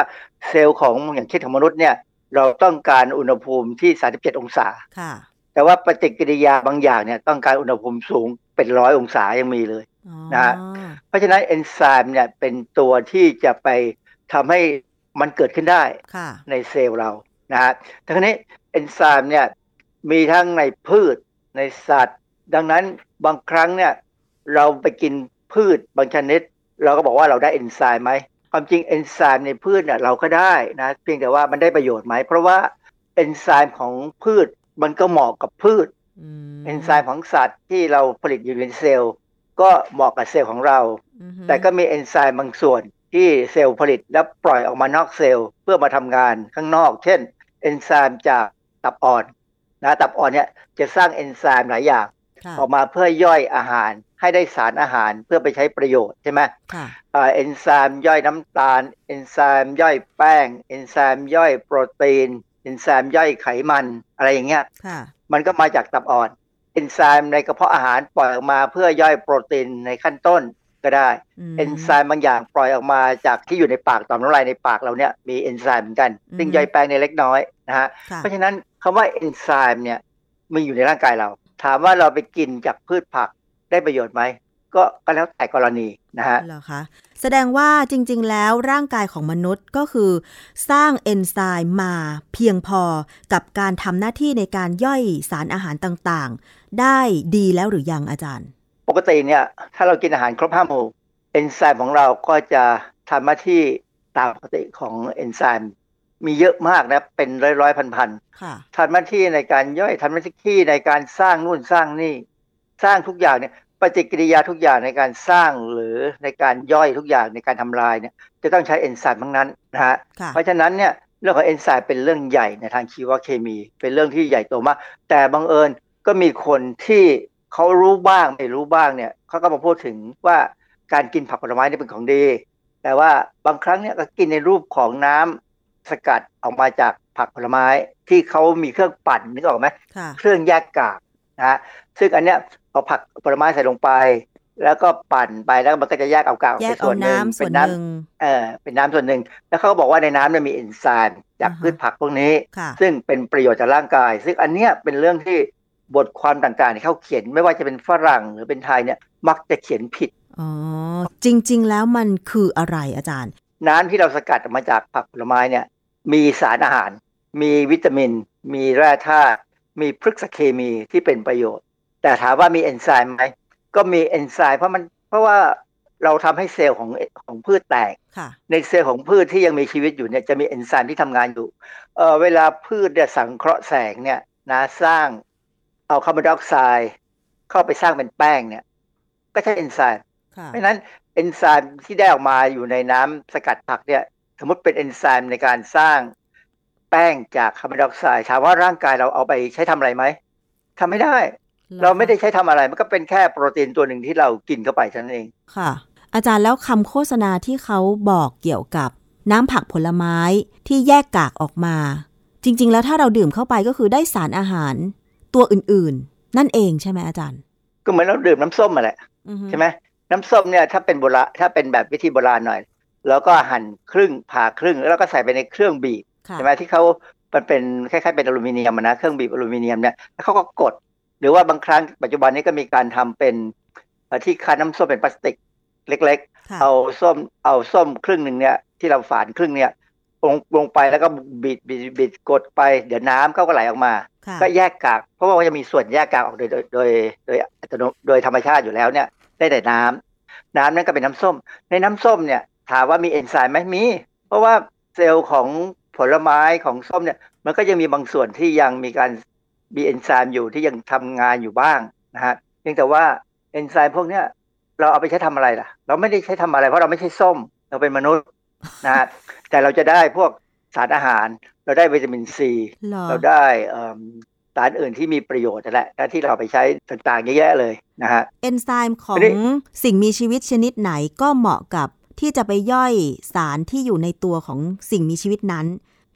เซลล์ของอย่างเช่นของมนุษย์เนี่ยเราต้องการอุณหภูมิที่ 37 องศาค่ะแต่ว่าปฏิกิริยาบางอย่างเนี่ยต้องการอุณหภูมิสูงเป็นร้อยองศายังมีเลยอ๋อ นะฮะเพราะฉะนั้นเอนไซม์เนี่ยเป็นตัวที่จะไปทำให้มันเกิดขึ้นได้ค่ะในเซลล์เรานะฮะทั้งนี้เอนไซม์เนี่ยมีทั้งในพืชในสัตว์ ดังนั้นบางครั้งเนี่ยเราไปกินพืชบางชนิด เราก็บอกว่าเราได้เอนไซม์ไหมความจริงเอนไซม์ในพืชเนี่ยเราก็ได้นะเพียงแต่ว่ามันได้ประโยชน์ไหม เพราะว่าเอนไซม์ของพืชมันก็เหมาะกับพืชอืมเอนไซม์ของสัตว์ที่เราผลิตอยู่ในเซลล์ ก็เหมาะกับเซลล์ของเราอือฮึแต่ก็มีเอนไซม์บางส่วนที่เซลล์ผลิตแล้วปล่อยออกมานอกเซลล์เพื่อมาทำงานข้างนอก เช่น เอนไซม์จากตับอ่อนนะตับอ่อนเนี่ยจะสร้างเอนไซม์หลายอย่างค่ะออกมาเพื่อย่อยอาหารให้ได้สารอาหารเพื่อไปใช้ประโยชน์ใช่ไหมค่ะอ่าเอนไซม์ย่อยน้ำตาล เอนไซม์ย่อยแป้ง เอนไซม์ย่อยโปรตีน เอนไซม์ย่อยไขมันอะไรอย่างเงี้ยค่ะมันก็มาจากตับอ่อนเอนไซม์ในกระเพาะอาหารปล่อยออกมาเพื่อย่อยโปรตีนในขั้นต้นก็ได้มเอนไซม์บางอย่างปล่อยออกมาจากที่อยู่ในปากต่อมน้ำลายในปากเราเนี่ยมีเอนไซม์เหมือนกัน ซึ่งอืมย่อยแป้งในเล็กน้อยนะฮะค่ะเพราะฉะนั้นคำว่าเอนไซม์เนี่ยมีอยู่ในร่างกายเรา ถามว่าเราไปกินจากพืชผักได้ประโยชน์ไหมก็ก็แล้วแต่กรณีนะฮะเหรอคะ แสดงว่าจริง ๆ แล้วร่างกายของมนุษย์ก็คือ สร้างเอนไซม์มาเพียงพอกับการทำหน้าที่ในการย่อยสารอาหารต่างๆ ได้ดีแล้วหรือยังอาจารย์ ปกติเนี่ยถ้าเรากินอาหารครบห้าหมู่เอนไซม์ของเราก็จะทำหน้าที่ตามปกติของเอนไซม์มีเยอะมากนะเป็นร้อยร้อยพันพันๆค่ะทำหน้าที่ในการย่อยทำหน้าที่ในการสร้างนู่นสร้างนี่ สร้างทุกอย่างเนี่ย ปฏิกิริยาทุกอย่างในการสร้างหรือในการย่อยทุกอย่างในการทำลายเนี่ยจะต้องใช้เอนไซม์ทั้งนั้นนะฮะค่ะเพราะฉะนั้นเนี่ยเรื่องของเอนไซม์เป็นเรื่องใหญ่ในทางชีวเคมี เป็นเรื่องที่ใหญ่โตมาก แต่บังเอิญก็มีคนที่เขารู้บ้างไม่รู้บ้างเนี่ยเขาก็มาพูดถึงว่าการกินผักผลไม้นี่เป็นของดี แต่ว่าบางครั้งเนี่ยก็กินในรูปของน้ำสกัดออกมาจากผักผลไม้ที่เขามีเครื่องปั่นนึกออกไหมค่ะเครื่องแยกกาก นะฮะซึ่งอันเนี้ยเอาผักผลไม้ใส่ลงไป แล้วก็ปั่นไปแล้วมันก็จะแยกเอากากออกแยไปกเอาส่วนหนึ่งน้ำส่เป็วนนน้หนึ่งำเออเป็นน้ำส่วนหนึ่งแล้วเขาก็บอกว่าในน้ำเนี่ยมีเอนไซม์จากอ่าฮะพืชผักพวกนี้ค่ะซึ่งเป็นประโยชน์ต่อร่างกาย ซึ่งอันเนี้ยเป็นเรื่องที่บทความต่างๆที่เขาเขียนไม่ว่าจะเป็นฝรั่งหรือเป็นไทยเนี่ยมักจะเขียนผิดอ๋อจริง ๆ แล้วมันคืออะไรอาจารย์ น้ำที่เราสกัดออกมาจากผักผลไม้เนี่ย มีสารอาหาร มีวิตามิน มีแร่ธาตุ มีพฤกษเคมีที่เป็นประโยชน์ แต่ถามว่ามีเอนไซม์ไหมก็มีเอนไซม์เพราะมันเพราะว่าเราทำให้เซลล์ของของพืชแตกค่ะในเซลล์ของพืชที่ยังมีชีวิตอยู่เนี่ยจะมีเอนไซม์ที่ทำงานอยู่เออเวลาพืชเนี่ยสังเคราะห์แสงเนี่ยนะสร้างเอาคาร์บอนไดออกไซด์เข้าไปสร้างเป็นแป้งเนี่ย ก็ใช้เอนไซม์ค่ะเพราะฉะนั้นเอนไซม์ที่ได้ออกมาอยู่ในน้ำสกัดผักเนี่ย สมมติเป็นเอนไซม์ในการสร้าง แป้งจากคาร์บอนไดออกไซด์ถามว่าร่างกายเราเอาไปใช้ทำอะไรไหมทำไม่ได้ เราไม่ได้ใช้ทำอะไรมันก็เป็นแค่โปรตีนตัวหนึ่งที่เรากินเข้าไปเท่านั้นเองค่ะ อาจารย์แล้วคำโฆษณาที่เขาบอกเกี่ยวกับน้ำผักผลไม้ที่แยกกากออกมา จริง ๆ แล้วถ้าเราดื่มเข้าไปก็คือได้สารอาหารตัวอื่น ๆ นั่นเองใช่ไหมอาจารย์ ก็เหมือนเราดื่มน้ำส้มมาแหละอือฮึใช่ไหมน้ำส้มเนี่ยถ้าเป็นโบราณถ้าเป็นแบบวิธีโบราณหน่อย แล้วก็หั่นครึ่งผ่าครึ่ง แล้วก็ใส่ไปในเครื่องบีบค่ะ ใช่ไหมที่เขามันเป็นคล้ายๆเป็นอลูมิเนียมอะนะเครื่องบีบอลูมิเนียมเนี่ยแล้วเขาก็กด หรือว่าบางครั้งปัจจุบันนี้ก็มีการทำเป็นเอ่อที่คั้นน้ำส้มเป็นพลาสติกเล็กค่ะๆเอาส้มเอาส้มครึ่งหนึ่งเนี่ยที่เราฝานครึ่งเนี่ยลงลงไปแล้วก็บีดบีดบีดกดไป เดี๋ยวน้ำเขาก็ไหลออกมาค่ะก็แยกกาก เพราะว่ามันจะมีส่วนแยกกากออกโดยโดยโดยโดยอัตโนโดยธรรมชาติอยู่แล้วเนี่ย ได้แต่น้ำน้ำนั้นก็เป็นน้ำส้ม ในน้ำส้มเนี่ย ถามว่ามีเอนไซม์ไหมมี เพราะว่าเซลล์ของ ผลไม้ของส้มเนี่ย มันก็ยังมีบางส่วนที่ยังมีการมีเอนไซม์อยู่ที่ยังทำงานอยู่บ้างนะฮะเพียงแต่ว่าเอนไซม์พวกเนี้ยเราเอาไปใช้ทำอะไรล่ะ เราไม่ได้ใช้ทำอะไร เพราะเราไม่ใช่ส้ม เราเป็นมนุษย์นะฮะแต่เราจะได้พวกสารอาหาร เราได้วิตามินซีหรอเราได้เอิ่มสารอื่นที่มีประโยชน์นั่นแหละและที่เราไปใช้ต่างๆเยอะแยะเลยนะฮะเอนไซม์ของอันนี้สิ่งมีชีวิตชนิดไหนก็เหมาะกับ ที่จะไปย่อยสารที่อยู่ในตัวของสิ่งมีชีวิตนั้น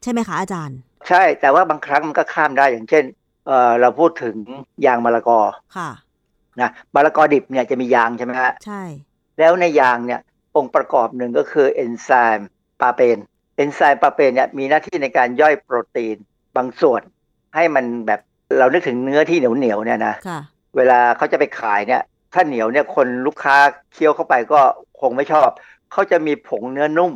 ใช่ไหมคะอาจารย์ ใช่แต่ว่าบางครั้งมันก็ข้ามได้อย่างเช่นเอ่อเราพูดถึงยางมะละกอค่ะนะมะละกอดิบเนี่ยจะมียางใช่ไหมฮะใช่ แล้วในยางเนี่ยองค์ประกอบหนึ่งก็คือเอนไซม์ปาเปนเอนไซม์ปาเปนเนี่ยมีหน้าที่ในการย่อยโปรตีนบางส่วน ให้มันแบบเรานึกถึงเนื้อที่เหนียวเหนียวๆเนี่ยนะค่ะเวลาเขาจะไปขายเนี่ย ถ้าเหนียวเนี่ยคนลูกค้าเคี้ยวเข้าไปก็คงไม่ชอบ เขาจะมีผงเนื้อนุ่ม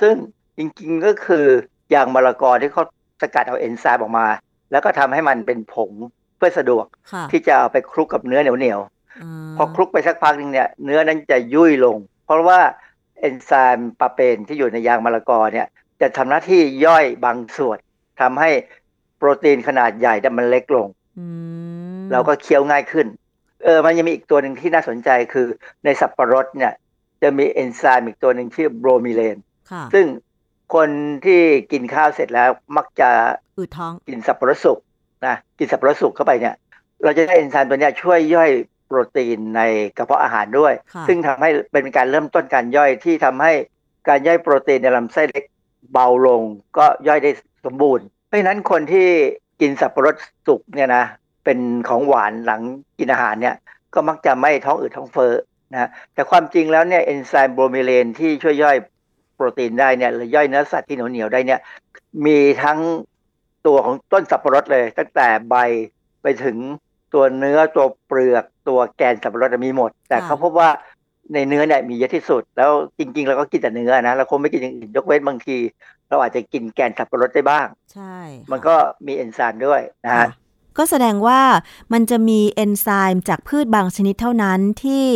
ซึ่งจริงๆก็คือยางมะละกอที่เขาสกัดเอาเอนไซม์ออกมา แล้วก็ทำให้มันเป็นผงเพื่อสะดวกค่ะที่จะเอาไปคลุกกับเนื้อเหนียวๆาพอคลุกไปสักพักหนึงเนี่ยเนื้อนั้นจะยุ่ยลง เพราะว่าเอนไซม์ปาเปนที่อยู่ในยางมะละกอเนี่ยจะทำหน้าที่ย่อยบางส่วนทำให้โปรตีนขนาดใหญ่เนี่ยมันเล็กลงอืมเราก็เคี้ยวง่ายขึ้น เออ มันยังมีอีกตัวหนึ่งที่น่าสนใจคือในสับปะรดเนี่ย จะมีเอนไซม์อีกตัวหนึ่งชื่อโบรมิเลนค่ะซึ่งคนที่กินข้าวเสร็จแล้วมักจะอืดท้องกินสับปะรดสุกนะกินสับปะรดสุกเข้าไปเนี่ย เราจะได้เอนไซม์ตัวเนี้ยช่วยย่อยโปรตีนในกระเพาะอาหารด้วยค่ะซึ่งทำให้เป็นการเริ่มต้นการย่อยที่ทำให้การย่อยโปรตีนในลำไส้เล็กเบาลงก็ย่อยได้สมบูรณ์ เพราะฉะนั้นคนที่กินสับปะรดสุกเนี่ยนะเป็นของหวานหลังกินอาหารเนี่ยก็มักจะไม่ท้องอืดท้องเฟ้อ นะแต่ความจริงแล้วเนี่ยเอนไซม์โบรมิเลนที่ช่วยย่อยโปรตีนได้เนี่ยหรือย่อยเนื้อสัตว์ที่เหนียวๆได้เนี่ยมีทั้งตัวของต้นสับปะรดเลย ตั้งแต่ใบไปถึงตัวเนื้อตัวเปลือกตัวแกนสับปะรดมีหมด แต่ค่ะเขาพบว่าในเนื้อเนี่ยมีเยอะที่สุด แล้วจริงๆเราก็กินแต่เนื้อนะเราคงไม่กินอย่างอื่นยกเว้นบางที เราอาจจะกินแกนสับปะรดได้บ้าง ใช่ค่ะมันก็มีเอนไซม์ด้วยนะค่ะฮะก็แสดงว่ามันจะมีเอนไซม์จากพืชบางชนิดเท่านั้นที่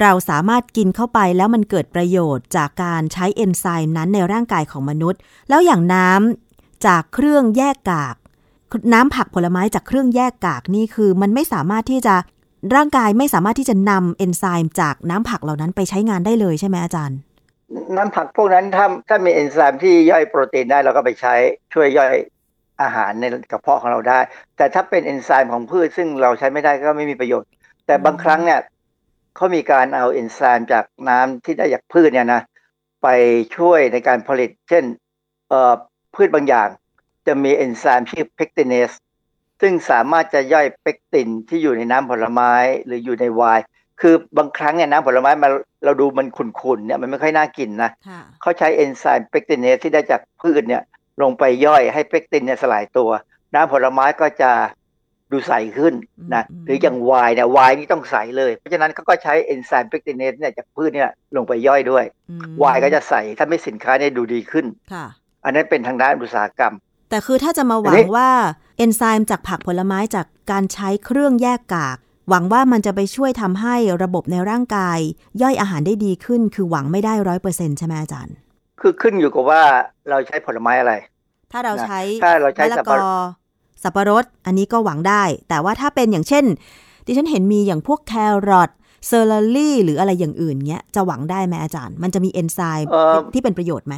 เราสามารถกินเข้าไปแล้วมันเกิดประโยชน์จากการใช้เอนไซม์นั้นในร่างกายของมนุษย์ แล้วอย่างน้ำจากเครื่องแยกกาก น้ำผักผลไม้จากเครื่องแยกกากนี่คือ มันไม่สามารถที่จะร่างกายไม่สามารถที่จะนำเอนไซม์จากน้ำผักเหล่านั้นไปใช้งานได้เลยใช่ไหมอาจารย์ น้ำผักพวกนั้นถ้าถ้ามีเอนไซม์ที่ย่อยโปรตีนได้เราก็ไปใช้ช่วยย่อยอาหารในกระเพาะของเราได้ แต่ถ้าเป็นเอนไซม์ของพืชซึ่งเราใช้ไม่ได้ก็ไม่มีประโยชน์ แต่บางครั้งเนี่ย เขามีการเอาเอนไซม์จากน้ำที่ได้จากพืชเนี่ยนะไปช่วยในการผลิต เช่นเอ่อพืชบางอย่าง จะมีเอนไซม์ชื่อ pectinase ซึ่งสามารถจะย่อยเปกตินที่อยู่ในน้ำผลไม้หรืออยู่ในไวน์คือบางครั้งเนี่ยน้ำผลไม้มาเราดูมันขุ่นๆเนี่ยมันไม่ค่อยน่ากินนะค่ะเขาใช้เอนไซม์ pectinase ที่ได้จากพืชเนี่ยลงไปย่อยให้เปกตินเนี่ยสลายตัว น้ำผลไม้ก็จะ ดูใสขึ้นนะอืมหรืออย่างไวน์เนี่ยไวน์นี่ต้องใสเลย เพราะฉะนั้นเขาก็ใช้เอนไซม์ pectinase เนี่ยจากพืชเนี่ยลงไปย่อยด้วยอืมไวน์ก็จะใสถ้าไม่สินค้าเนี่ยดูดีขึ้นค่ะอันนั้นเป็นทางด้านอุตสาหกรรม แต่คือถ้าจะมาหวัอันงนี้ว่าเอนไซม์จากผักผลไม้จากการใช้เครื่องแยกกาก หวังว่ามันจะไปช่วยทำให้ระบบในร่างกาย ย่อยอาหารได้ดีขึ้น คือหวังไม่ได้ร้อยเปอร์เซ็นใช่ไหมอาจารย์ คือขึ้นอยู่กับว่าเราใช้ผลไม้อะไร ถ้าเราใช้ถ้าเราใช้มะละสับกปะรอด สับปะรด อันนี้ก็หวังได้ แต่ว่าถ้าเป็นอย่างเช่น ดิฉันเห็นมีอย่างพวกแครอท celery หรืออะไรอย่างอื่นเงี้ยจะหวังได้ไหมอาจารย์ มันจะมีเอนไซม์เอ่อที่เป็นประโยชน์ไหม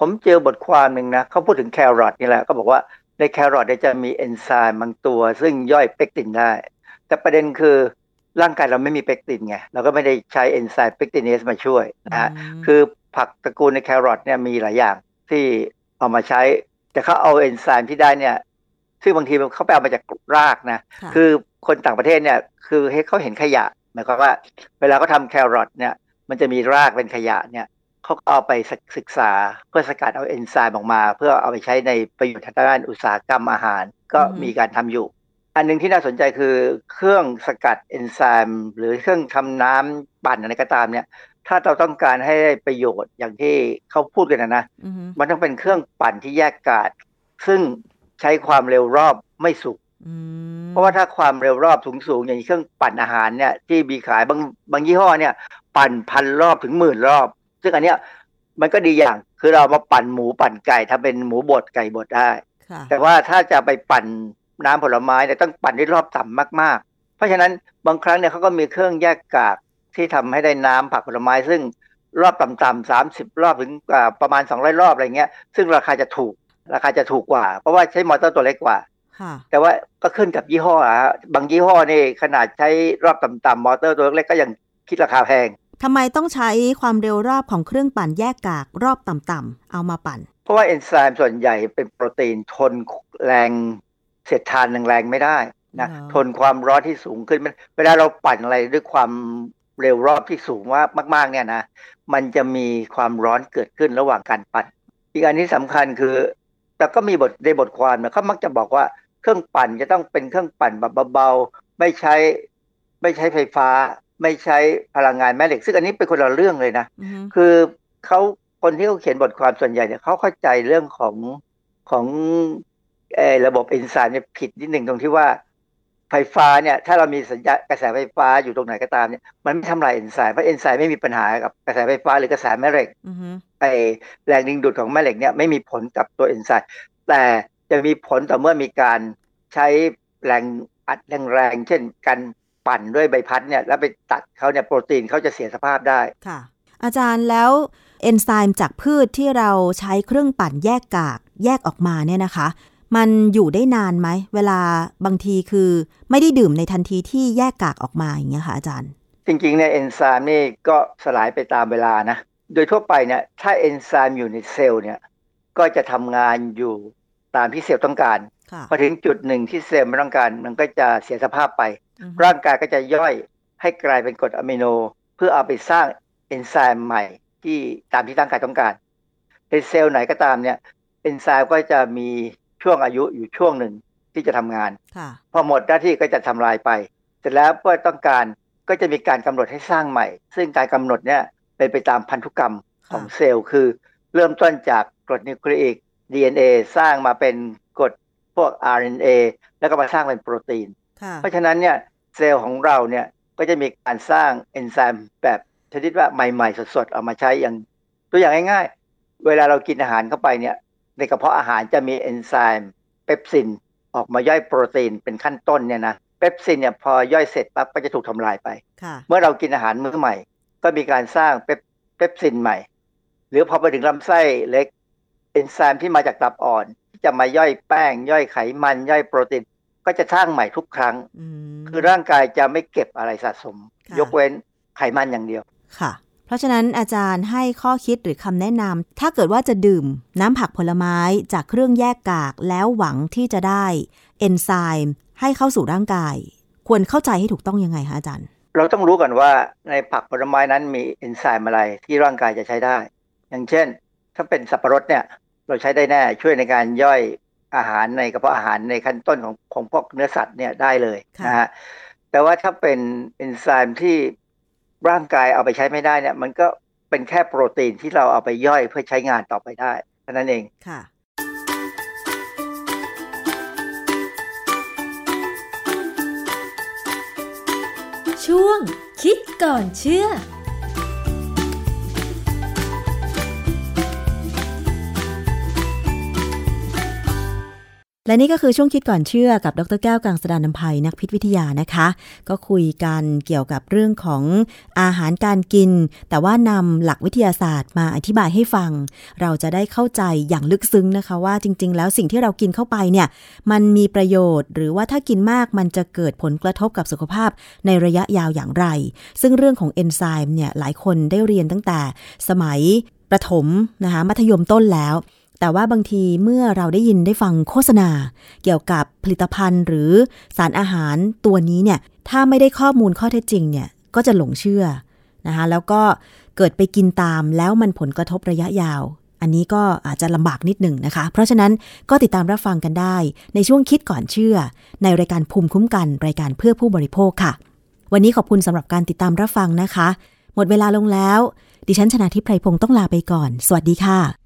ผมเจอบทความหนึ่งนะเขาพูดถึงแครอทนี่แหละก็บอกว่าในแครอทเนี่ยจะมีเอนไซม์บางตัว ซึ่งย่อยเปกตินได้ แต่ประเด็นคือร่างกายเราไม่มีเปกตินไงเราก็ไม่ได้ใช้เอนไซม์ pectinase มาช่วยนะฮะอืมคือผักตระกูลในแครอทเนี่ยมีหลายอย่างที่เอามาใช้ แต่เขาเอาเอนไซม์ที่ได้เนี่ย ซึ่งบางทีเขาไปเอามาจากรากนะค่ะคือคนต่างประเทศเนี่ย คือให้เขาเห็นขยะหมายความว่า เวลาเขาทำแครอทเนี่ย มันจะมีรากเป็นขยะเนี่ยเขาก็เอาไปศึกษาเพื่อสกัดเอาเอนไซม์ออกมา เพื่อเอาไปใช้ในประโยชน์ทางด้านอุตสาหกรรมอาหารก็อืมมีการทำอยู่ อันหนึงที่น่าสนใจคือเครื่องสกัดเอนไซม์หรือเครื่องทำน้ำปั่นอะไรก็ตามเนี่ยถ้าเราต้องการให้ได้ประโยชน์อย่างที่เขาพูดกันนะนะอือฮึมันต้องเป็นเครื่องปั่นที่แยกกาด ซึ่ง ใช้ความเร็วรอบไม่สูงอืมเพราะว่าถ้าความเร็วรอบสูงๆอย่างเครื่องปั่นอาหารเนี่ยที่มีขายบางบางยี่ห้อเนี่ย ปั่นพันรอบถึงหมื่นรอบ ซึ่งอันเนี้ยมันก็ดีอย่างคือเรามาปั่นหมูปั่นไก่ถ้าเป็นหมูบดไก่บดได้ค่ะแต่ว่าถ้าจะไปปั่นน้ำผลไม้เนี่ยต้องปั่นด้วยรอบต่ำมากๆ เพราะฉะนั้นบางครั้งเนี่ยเขาก็มีเครื่องแยกกากที่ทำให้ได้น้ำผักผลไม้ ซึ่งรอบต่ำๆสามสิบรอบถึงอ่าประมาณสองร้อยรอบอะไรเงี้ย ซึ่งราคาจะถูก ราคาจะถูกกว่า เพราะว่าใช้มอเตอร์ตัวเล็กกว่าค่ะแต่ว่าก็ขึ้นกับยี่ห้ออะฮะบางยี่ห้อนี่ขนาดใช้รอบต่ำๆมอเตอร์ตัวเล็กก็ยังคิดราคาแพงทำไมต้องใช้ความเร็วรอบของเครื่องปั่นแยกกากรอบต่ำๆเอามาปั่น เพราะว่าเอนไซม์ส่วนใหญ่เป็นโปรตีนทนแรงเสียดทานแรงๆไม่ได้นะอ๋อทนความร้อนที่สูงขึ้นมันเวลาเราปั่นอะไรด้วยความเร็วรอบที่สูงว่ามากๆเนี่ยนะมันจะมีความร้อนเกิดขึ้นระหว่างการปั่น อีกอันที่สำคัญคือ แต่ก็มีบทในบทความเนี่ยเขามักจะบอกว่าเครื่องปั่นจะต้องเป็นเครื่องปั่นแบบเบาๆไม่ใช้ไม่ใช้ไฟฟ้า ไม่ใช้พลังงานแม่เหล็ก ซึ่งอันนี้เป็นคนละเรื่องเลยนะอือฮึคือเขาคนที่เขาเขียนบทความส่วนใหญ่เนี่ยเขาเข้าใจเรื่องของของเออระบบเอนไซม์เนี่ยผิดนิดหนึ่งตรงที่ว่า ไฟฟ้าเนี่ยถ้าเรามีสัญญากระแสไฟฟ้าอยู่ตรงไหนก็ตามเนี่ยมันไม่ทำลายเอนไซม์เพราะเอนไซม์ไม่มีปัญหากับกระแสไฟฟ้าหรือกระแสแม่เหล็กอือฮึไอแรงดึงดูดของแม่เหล็กเนี่ยไม่มีผลกับตัวเอนไซม์แต่จะมีผลต่อเมื่อมีการใช้แรงอัดแรงๆเช่นการปั่นด้วยใบพัดเนี่ยแล้วไปตัดเขาเนี่ยโปรตีนเขาจะเสียสภาพได้ค่ะ อาจารย์แล้วเอนไซม์จากพืชที่เราใช้เครื่องปั่นแยกกากแยกออกมาเนี่ยนะคะ มันอยู่ได้นานไหม เวลาบางทีคือไม่ได้ดื่มในทันทีที่แยกกากออกมาอย่างเงี้ยค่ะอาจารย์ จริงๆเนี่ยเอนไซม์นี่ก็สลายไปตามเวลานะ โดยทั่วไปเนี่ยถ้าเอนไซม์อยู่ในเซลล์เนี่ยก็จะทำงานอยู่ตามที่เซลล์ต้องการค่ะพอถึงจุดหนึ่งที่เซลล์ไม่ต้องการ มันก็จะเสียสภาพไปอือฮึร่างกายก็จะย่อยให้กลายเป็นกรดอะมิโน เพื่อเอาไปสร้างเอนไซม์ใหม่ที่ตามที่ร่างกายต้องการในเซลล์ไหนก็ตามเนี่ยเอนไซม์ก็จะมี ช่วงอายุอยู่ช่วงหนึ่งที่จะทำงานค่ะพอหมดหน้าที่ก็จะทำลายไป เสร็จแล้วเมื่อต้องการก็จะมีการกำหนดให้สร้างใหม่ ซึ่งการกำหนดเนี่ยเป็นไปตามพันธุกรรมของเซลล์คือ เริ่มต้นจากกรดนิวคลีอิก DNA สร้างมาเป็นกรดพวก RNA แล้วก็มาสร้างเป็นโปรตีนค่ะเพราะฉะนั้นเนี่ยเซลล์ของเราเนี่ยก็จะมีการสร้างเอนไซม์แบบชนิดว่าใหม่ ๆ สดๆ เอามาใช้อย่างตัวอย่างง่าย ๆ เวลาเรากินอาหารเข้าไปเนี่ย ในกระเพาะอาหารจะมีเอนไซม์เปปซินออกมาย่อยโปรตีนเป็นขั้นต้นเนี่ยนะเปปซินเนี่ยพอย่อยเสร็จปั๊บก็จะถูกทำลายไปค่ะเมื่อเรากินอาหารมื้อใหม่ ก็มีการสร้างเปปเปปซินใหม่ หรือพอไปถึงลำไส้เล็กเอนไซม์ที่มาจากตับอ่อนที่จะมาย่อยแป้ง ย่อยไขมันย่อยโปรตีนก็จะสร้างใหม่ทุกครั้งอืมคือร่างกายจะไม่เก็บอะไรสะสมค่ะยกเว้นไขมันอย่างเดียวค่ะ เพราะฉะนั้นอาจารย์ให้ข้อคิดหรือคำแนะนำถ้าเกิดว่าจะดื่มน้ำผักผลไม้จากเครื่องแยกกากแล้วหวังที่จะได้เอนไซม์ให้เข้าสู่ร่างกาย ควรเข้าใจให้ถูกต้องยังไงคะอาจารย์ เราต้องรู้ก่อนว่าในผักผลไม้นั้นมีเอนไซม์อะไรที่ร่างกายจะใช้ได้ อย่างเช่น ถ้าเป็นสับปะรดเนี่ยเราใช้ได้แน่ช่วยในการย่อยอาหารในกระเพาะอาหารในขั้นต้นของของพวกเนื้อสัตว์เนี่ยได้เลยค่ะนะฮะแต่ว่าถ้าเป็นเอนไซม์ที่ ร่างกายเอาไปใช้ไม่ได้เนี่ย มันก็เป็นแค่โปรตีนที่เราเอาไปย่อยเพื่อใช้งานต่อไปได้เท่านั้นเองค่ะ ช่วงคิดก่อนเชื่อ และนี่ก็คือช่วงคิดก่อนเชื่อกับดรแก้วกังสดานนภัยนักพิษวิทยานะคะ ก็คุยกันเกี่ยวกับเรื่องของอาหารการกิน แต่ว่านำหลักวิทยาศาสตร์มาอธิบายให้ฟัง เราจะได้เข้าใจอย่างลึกซึ้งนะคะ ว่าจริง ๆ แล้วสิ่งที่เรากินเข้าไปเนี่ยมันมีประโยชน์ หรือว่าถ้ากินมากมันจะเกิดผลกระทบกับสุขภาพในระยะยาวอย่างไร ซึ่งเรื่องของเอนไซม์เนี่ยหลายคนได้เรียนตั้งแต่สมัยประถมนะคะมัธยมต้นแล้ว แต่ว่าบางทีเมื่อเราได้ยินได้ฟังโฆษณา เกี่ยวกับผลิตภัณฑ์หรือสารอาหารตัวนี้เนี่ยถ้าไม่ได้ข้อมูลข้อเท็จจริงเนี่ยก็จะหลงเชื่อนะคะแล้วก็เกิดไปกินตามแล้วมันผลกระทบระยะยาว อันนี้ก็อาจจะลำบากนิดหนึ่งนะคะ เพราะฉะนั้นก็ติดตามรับฟังกันได้ ในช่วงคิดก่อนเชื่อ ในรายการภูมิคุ้มกัน รายการเพื่อผู้บริโภคค่ะ วันนี้ขอบคุณสำหรับการติดตามรับฟังนะคะ หมดเวลาลงแล้ว ดิฉันชนะทิพไพรพงศ์ต้องลาไปก่อน สวัสดีค่ะ